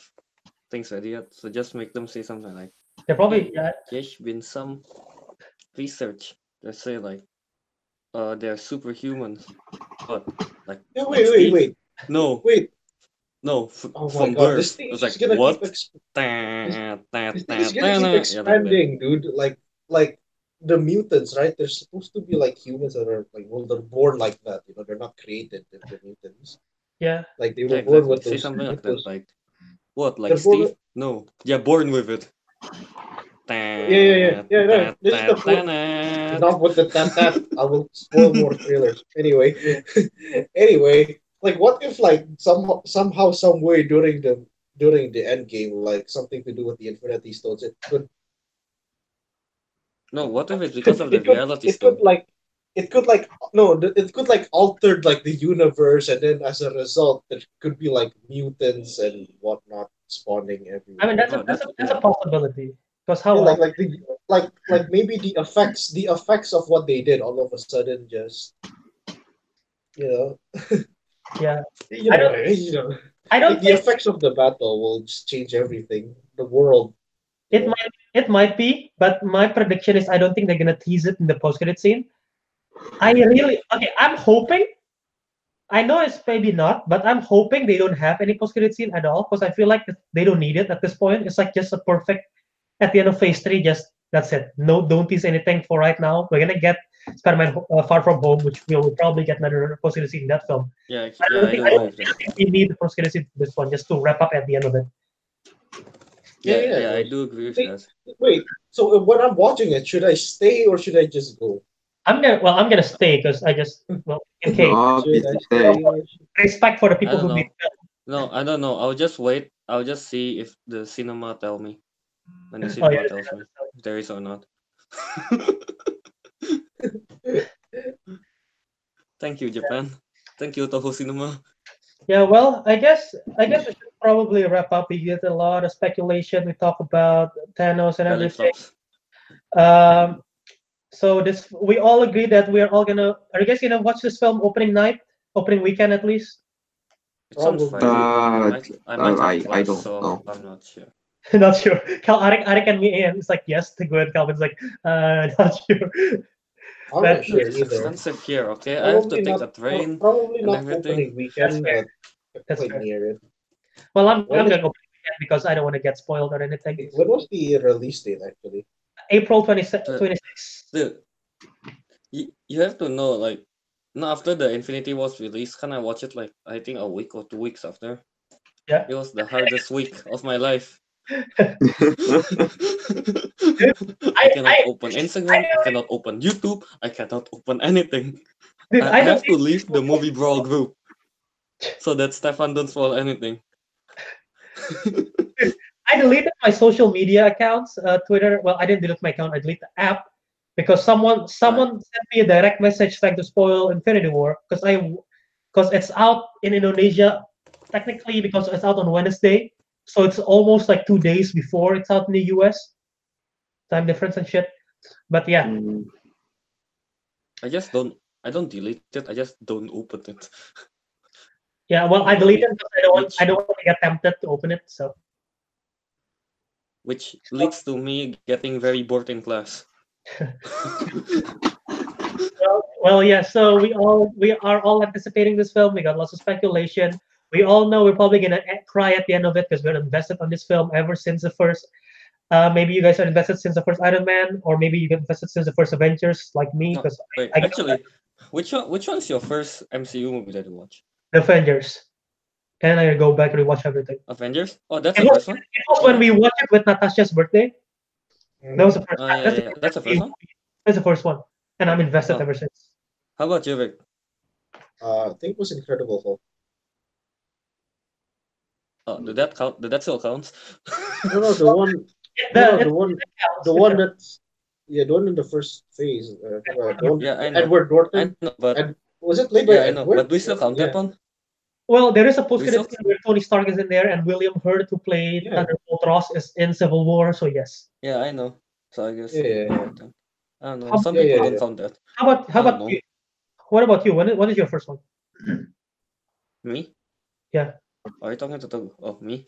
things ready yet. So just make them say something like They're probably yeah. there's been some research that say like uh they're superhumans. But like Yeah, like wait, wait, Steve- wait. No, Wait, no. F- oh my from god, birth, this thing it is was like gonna what? keep ex- Ta- ta- this thing is gonna keep na. Yeah, like expanding, dude. Like like the mutants, right? They're supposed to be like humans that are like well, they're born like that. You know, they're not created. They're, they're mutants. Yeah. Like they Yeah, were born exactly. with Say those. something like with that, like what? Like They're born Steve? No. Yeah, born with it. yeah, yeah, yeah, yeah. No, this is the point. Not with the tat tat. I will spoil more trailers. Anyway, anyway, like what if like somehow somehow some way during the during the end game, like something to do with the Infinity Stones, it could No, what if it's because of the it could, reality it could like it could like no it could like alter like the universe and then as a result there could be like mutants and whatnot spawning everywhere. I mean, that's a that's a, that's- that's a possibility. Because how Yeah, like like the like like maybe the effects the effects of what they did all of a sudden just you know? Yeah, you I don't- you know. I don't the think effects of the battle will just change everything. The world. It might it might be, but my prediction is I don't think they're gonna tease it in the post credit scene. I really okay. I'm hoping. I know it's maybe not, but I'm hoping they don't have any post credit scene at all because I feel like they don't need it at this point. It's like just a perfect at the end of phase three. Just that's it. No, don't tease anything for right now. We're gonna get Spider-Man uh, Far From Home, which we'll probably get another post credit scene in that film. Yeah, I don't I think, do I don't think we need the post credit scene for this one just to wrap up at the end of it. Yeah, Yeah, yeah. yeah, I do agree with They- that. wait so uh, when I'm watching it should I stay or should I just go I'm gonna well, I'm gonna stay because I just well, in case No, I stay. stay or should- respect for the people who know. made the film. No, I don't know. I'll just wait. I'll just see if the cinema tell me. When the Oh, cinema yeah, tells me if there is or not. Thank you, Japan. Thank you, Toho Cinema. Yeah, well, I guess I guess we should probably wrap up. We get a lot of speculation. We talk about Thanos and Belly everything. Um, so this we all agree that we are all gonna. Are you guys gonna watch this film opening night, opening weekend at least? It's on Probably. Friday. I Uh, might, I, might I- have I don't so know. I'm not sure. not sure. Cal, Ariq, Ariq and me, and it's like yes to go, and Kelvin's like, uh, not sure. I'm not sure It's either expensive here, okay? I have to Probably take not- a train. Probably and not everything. opening weekend, fair. That's quite fair. near it. Well, I'm, When I'm gonna go weekend because I don't want to get spoiled or anything. What was the release date actually? April 26, Uh, 26. Dude, you, you have to know, like, no, after the Infinity Wars release, can I watch it like I think a week or two weeks after? Yeah. It was the hardest week of my life. I- I cannot I- open Instagram, I cannot open YouTube, I cannot open anything. Dude, I, I I have to leave the movie brawl group so that Stefan don't spoil anything. I deleted my social media accounts, uh, Twitter. Well, I didn't delete my account. I deleted the app because someone someone sent me a direct message trying to spoil Infinity War because I because it's out in Indonesia technically because it's out on Wednesday, so it's almost like two days before it's out in the US. Time difference and shit. But yeah, Mm, I just don't I don't delete it, I just don't open it. yeah. Well, I deleted it because I don't want I don't want to get tempted to open it. So Which leads to me getting very bored in class. well, well, yeah. So we all we are all anticipating this film. We got lots of speculation. We all know we're probably gonna cry at the end of it because we're invested on this film ever since the first. Uh, maybe you guys are invested since the first Iron Man, or maybe you got invested since the first Avengers, like me, because Wait, I get actually, which one which one's your first MCU movie that you watch? the Avengers. And I go back and rewatch everything. Avengers? Oh, that's It the was, first one? it was when we watched it with Natasha's birthday. That was the first. Time. yeah, that's, yeah, the. That's the first one? That's the first one, and I'm invested Oh. ever since. How about you, Vic? Uh, I think it was Incredible Hulk. Oh, did that count? Did that still count? No, no, the one, The- no, no, the one, the one that's yeah, the one in the first phase. Uh, uh, the one, yeah, I know. Edward I Norton. know, but Ed- Was it played by yeah, I know. Edward? But we still count that Yeah. one. Well, there is a post credit still- scene where Tony Stark is in there and William Hurt, who played Yeah. Thunderbolt Ross, is in Civil War. So yes. Yeah, I know. So I guess. Yeah, yeah, yeah. I don't know. How- Some Yeah, people yeah, don't yeah. count that. How about how about know. you? What about you? When is, when is your first one? Me? Yeah. Are you talking to Teguh? Oh, me?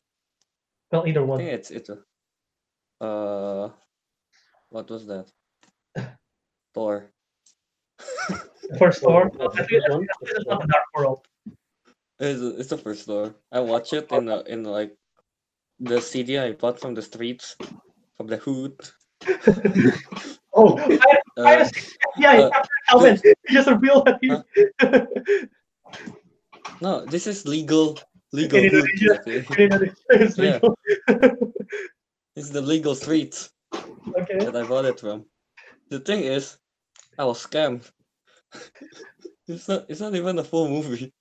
Well, either I one. think it's it. Uh, what was that? Thor. First Thor. At least which one? this is not the Dark World. It's, it's the first Thor. I watch it in the, in like the CD I bought from the streets, from the hood. Oh, I, I Uh, just, yeah, uh, Captain Kelvin. You just revealed that he's no, this is legal. Legal In. Indonesia. okay? it's Yeah. It's the legal street okay. that I bought it from. The thing is, I was scammed. It's not. It's not even a full movie.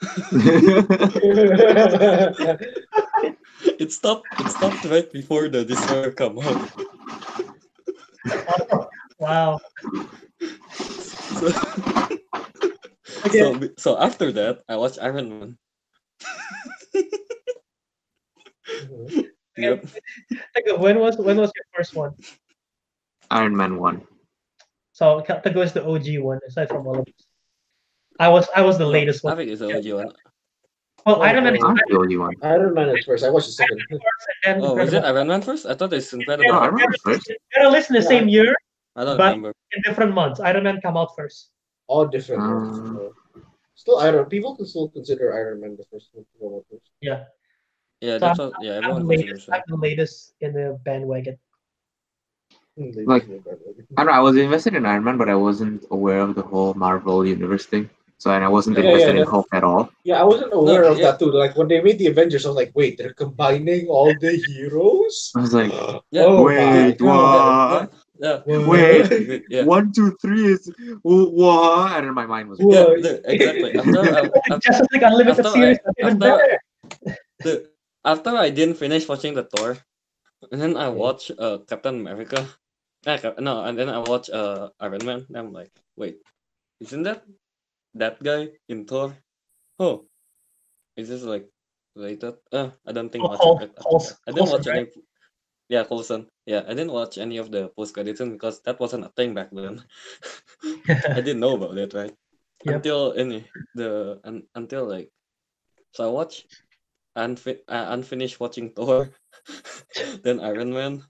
It stopped. It stopped right before the Destroyer come out. Wow. So, Okay. so, so after that, I watched Iron Man. Yep. Teguh, when was when was your first one? Iron Man one. So Teguh is the OG one, aside from all of us. I was I was the latest one. I one. think it's the OG one. Well, Oh, Iron Man is oh. I'm the only one. Iron Man at first. I watched the second. first, and Oh, was it Iron Man first? I thought it's No, Incredible. Iron Man first. They're released in the Yeah. same year I don't but- remember. in different months. Iron Man come out first. All different Uh. Ones. so. Still Iron. People can still consider Iron Man the first one. to come out first. Yeah. Yeah, So that's what. Yeah, I'm everyone the latest. I'm the latest in the bandwagon. Hmm, Like- just made that movie. I don't know. I was invested in Iron Man, but I wasn't aware of the whole Marvel universe thing. So and I wasn't Yeah, yeah, invested in that's- Hulk at all. Yeah, I wasn't aware of yeah. that too. Like when they made the Avengers, I was like, wait, they're combining all the heroes. I was like, Yeah. Oh wait, what? Yeah. Wait, Yeah. One, two, three is what? And then my mind was. Yeah, the- exactly. After, I- after, Justice League Unlimited after series, I- even after- better. the, after I didn't finish watching the Thor, and then I Okay. watched uh, Captain America. Ah, no, and then I watched uh, Iron Man. And I'm like, wait, isn't that that guy in Thor? Oh, is this like related? Uh, I don't think Oh, much Col- of it. after I didn't Coulson, watch any. Yeah, Coulson. Yeah, I didn't watch any of the post credits because that wasn't a thing back then. I didn't know about it, right? Yep. Until any the un, until like, so I watched, unfi- uh, unfinished watching Thor, then Iron Man,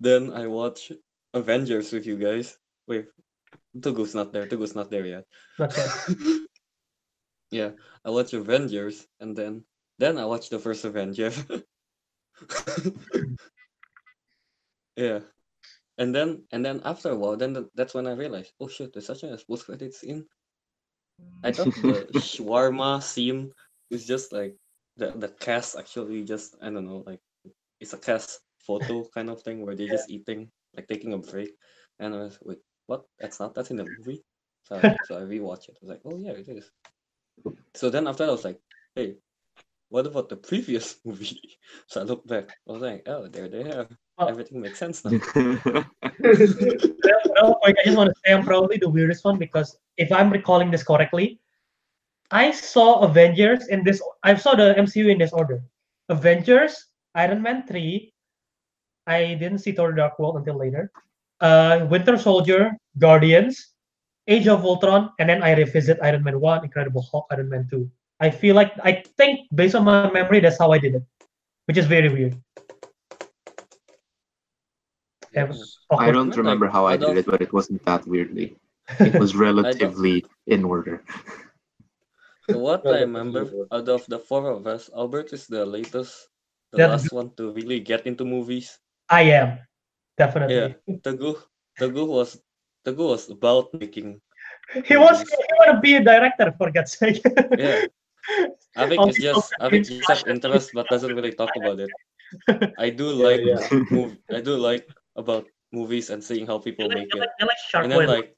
then I watch Avengers with you guys. Wait, Teguh's not there. Teguh's not there yet. Not yet. yeah, I watch Avengers, and then then I watch the first Avenger. Yeah, and then and then after a while, then th- that's when I realized, oh shit, there's such a post credit scene. I thought the mm. shawarma scene is just like the the cast actually just I don't know like it's a cast photo kind of thing where they're just eating like taking a break, and I was wait what that's not that's in the movie. So I, so I rewatched it. I was like, oh yeah, it is. So then after that, I was like, hey, what about the previous movie? So I looked back. I was like, oh, there they are. Oh. Everything makes sense now. real, real I just want to say I'm probably the weirdest one because if I'm recalling this correctly, I saw Avengers in this. I saw the MCU in this order: Avengers, Iron Man three. I didn't see Thor: Dark World until later. Uh, Winter Soldier, Guardians, Age of Ultron, and then I revisit Iron Man one, Incredible Hulk, Iron Man two. I feel like I think based on my memory, that's how I did it, which is very weird. Evan, I don't Like, remember how I did it, but it wasn't that weirdly. It was relatively in order. So what I remember out of the four of us, Albert is the latest, the That- last one to really get into movies. I am definitely. Yeah, Teguh, Teguh was Teguh was about making. He wants movies. he want to be a director for God's sake. Yeah, Avic All is these just people Avic can just have interest but doesn't really talk about it. I do like yeah. mov- I do like about movies and seeing how people like, make they it. like, like Shark And then Boy. like,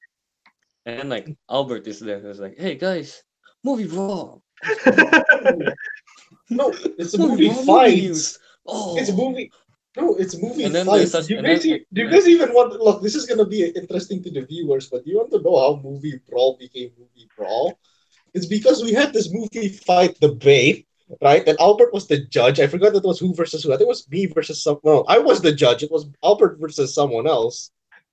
and then like Albert is there. Who's like, hey guys, movie raw. No, it's a Movie movie raw, movie Oh, It's a movie. No, it's a movie And then there's fights. such- Do you and guys, then- do you guys even want? Look, this is gonna be interesting to the viewers, but do you want to know how movie brawl became movie brawl? It's because we had this movie fight debate, right? And Albert was the judge. I forgot that was who versus who. I think it was me versus some. No, I was the judge. It was Albert versus someone else.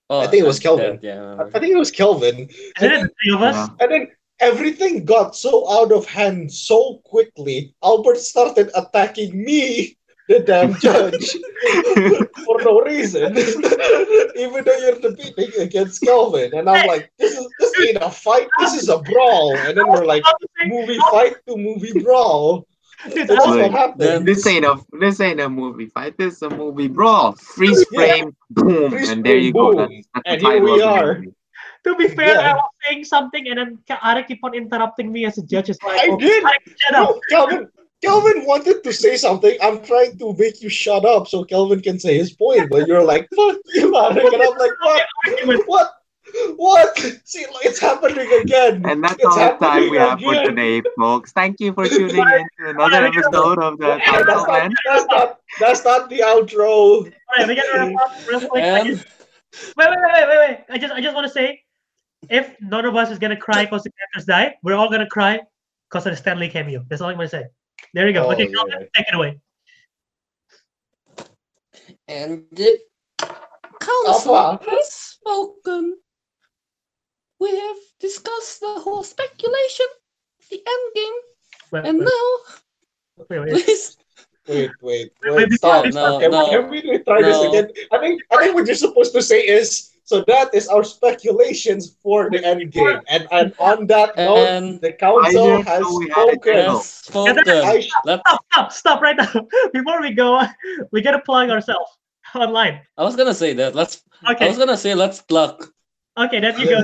oh, I think it was I- Kelvin. Yeah, I I, think it was Kelvin. Isn't it the three of us? And then everything got so out of hand so quickly. Albert started attacking me the damn judge for no reason, even though you're debating against Kelvin. And I'm like, this is this ain't a fight, this is a brawl. And then we're like, movie fight to movie brawl. Dude, So that's was- what happened. This ain't a this ain't a movie fight. This is a movie brawl. Freeze Yeah. frame, boom, Freeze and there frame, you go. boom. That's, that's And here we are. to be fair, Yeah. I was saying something and then Ka- Ara keep on interrupting me as a judge. It's like, I oh, did. Ariq, shut up. No, Kelvin, Kelvin wanted to say something. I'm trying to make you shut up so Kelvin can say his point, but you're like, fuck you, Alec. And I'm like, what? What? What? See, it's happening again. And that's It's all the time we happening have for today, folks. Thank you for tuning in to another episode of the Yeah, that's, not, Man. that's not that's not the outro. Alright, we gotta wrap up real quick. And just- Wait, wait, wait, wait, wait, wait. I just, I just want to say, if none of us is gonna cry because the characters die, we're all gonna cry because of the Stan Lee cameo. That's all I'm gonna say. There you go. Oh, okay, yeah. Kelvin, take it away. and the council Alpha. has spoken. We have discussed the whole speculation, the end game, Wait, and wait, now wait, wait. please Wait, wait, Wait, wait. Stop. we start, Can, no, we, can we try this again? I think I think what you're supposed to say is so that is our speculations for the Endgame. And and on that note, and the council has know we had a spoken. has spoken. I Stop, stop, stop right now. Before we go, we gotta plug ourselves online. I was gonna say that. Let's. Okay. I was gonna say let's pluck. Okay, there you go.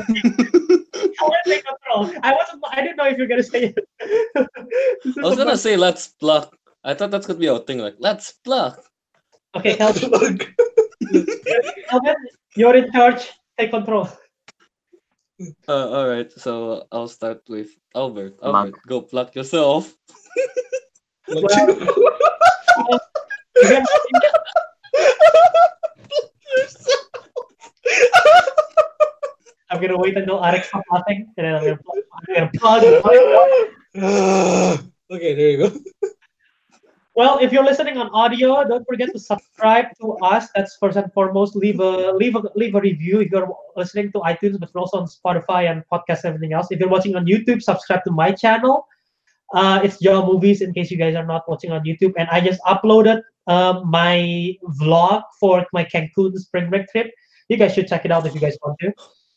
I want to take control. I wasn't. I didn't know if you're gonna say it. I was gonna first- say let's pluck. I thought that's gonna be our thing. Like let's pluck. Okay, Kelvin, Kelvin, you're in charge. Take control. Uh, all right. So I'll start with Albert. Pluck. Albert, go pluck yourself. Again, I'm gonna wait until Ariq stops laughing, and then I'm gonna plug. I'm gonna plug. okay, there you go. Well, if you're listening on audio, don't forget to subscribe to us. That's first and foremost. Leave a leave a leave a review if you're listening to iTunes, but also on Spotify and podcast and everything else. If you're watching on YouTube, subscribe to my channel. Uh, it's Jaw Movies. In case you guys are not watching on YouTube, and I just uploaded um, my vlog for my Cancun spring break trip. You guys should check it out if you guys want to.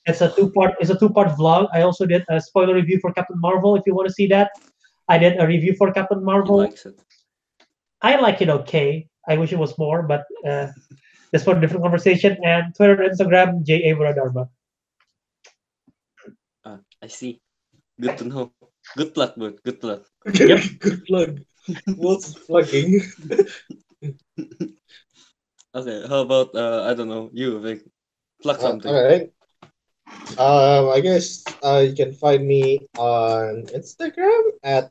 It's a two part. It's a two part vlog. I also did a spoiler review for Captain Marvel. If you want to see that, I did a review for Captain He Marvel. likes it. I like it okay. I wish it was more, but uh, that's for a different conversation. And Twitter, and Instagram, J A Dharma. Ah, I see. Good to know. Good luck, bud. Good luck. Good luck. What's plugging? Okay. How about uh? I don't know. You, Vic. Pluck Uh, something. all right. Um, I guess uh, you can find me on Instagram at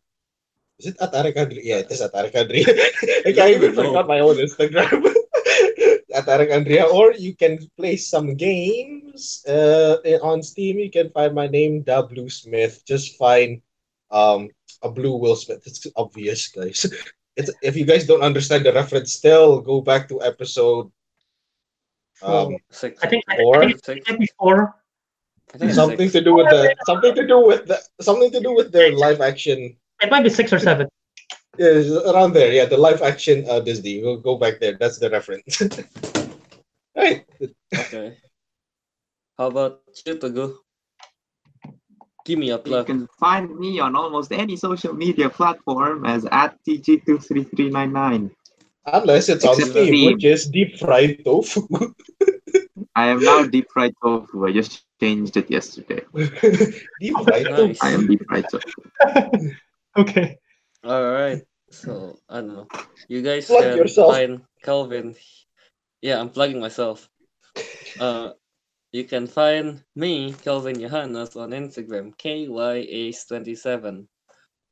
is it at Tarek Andri? Yeah, it is at Tarek Andri. I can't even forgot my own Instagram. at Tarek Andrea, or you can play some games uh, on Steam. You can find my name, Da Blue Smith. Just find um a blue Will Smith. It's obvious, guys. It's if you guys don't understand the reference, still go back to episode um Six. I think I, Or- I think before. I think it's something six. to do with the something to do with the something to do with their live action It might be six or seven. yeah, around there yeah the live action uh disney go, go back there that's the reference right Okay. How about you to go? Give me a plug. You can find me on almost any social media platform as at TG23399. unless it's on Except steam Steam. which is deep fried tofu I am now deep fried tofu. I just changed it yesterday. deep fried Nice. I am deep fried tofu. Okay. All right. So I don't know. You guys Plug can yourself. find Kelvin. Yeah, I'm plugging myself. Uh, you can find me, Kelvin Johannes, on Instagram, KYAce27.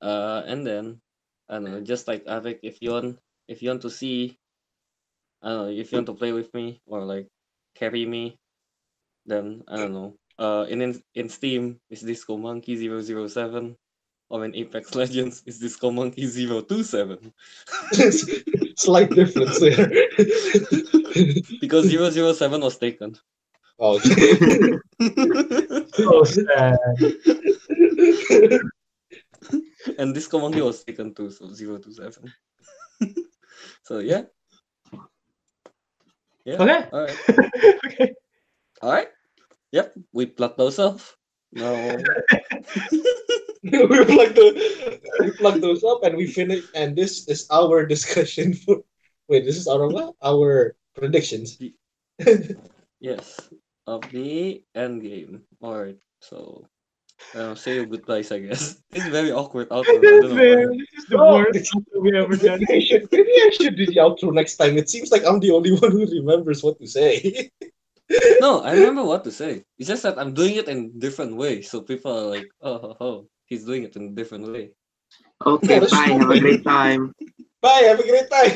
Uh, and then I don't know, just like Avik, if you want, if you want to see, I don't know, if you want to play with me or like carry me, then I don't know. Uh, in in, in Steam is Disco Monkey 007 or in Apex Legends is Disco Monkey 027 slight difference there because 007 was taken. oh, So sad. and Disco Monkey was taken too, so 027. So yeah. Yeah. Okay. All right. okay. All right. Yep. We plugged ourselves. No. we plug the we plug those up and we finish and this is our discussion for wait this is our what our predictions yes. Of the Endgame. All right. So. Uh, say your goodbyes, I guess. This is very awkward outro. I This don't know why. is, this is the Oh, worst outro we ever done. maybe I should maybe I should do the outro next time it seems like I'm the only one who remembers what to say No, I remember what to say. It's just that I'm doing it in different way, so people are like, "Oh, ho, ho, he's doing it in a different way." Okay, that's bye. Have a great time. bye have a great time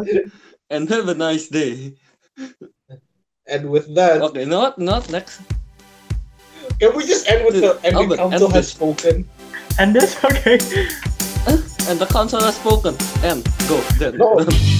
Okay. And have a nice day. and with that Okay, not not next. Can we just end with the and the council end has this. spoken And this, okay. And the council has spoken. And go then. No.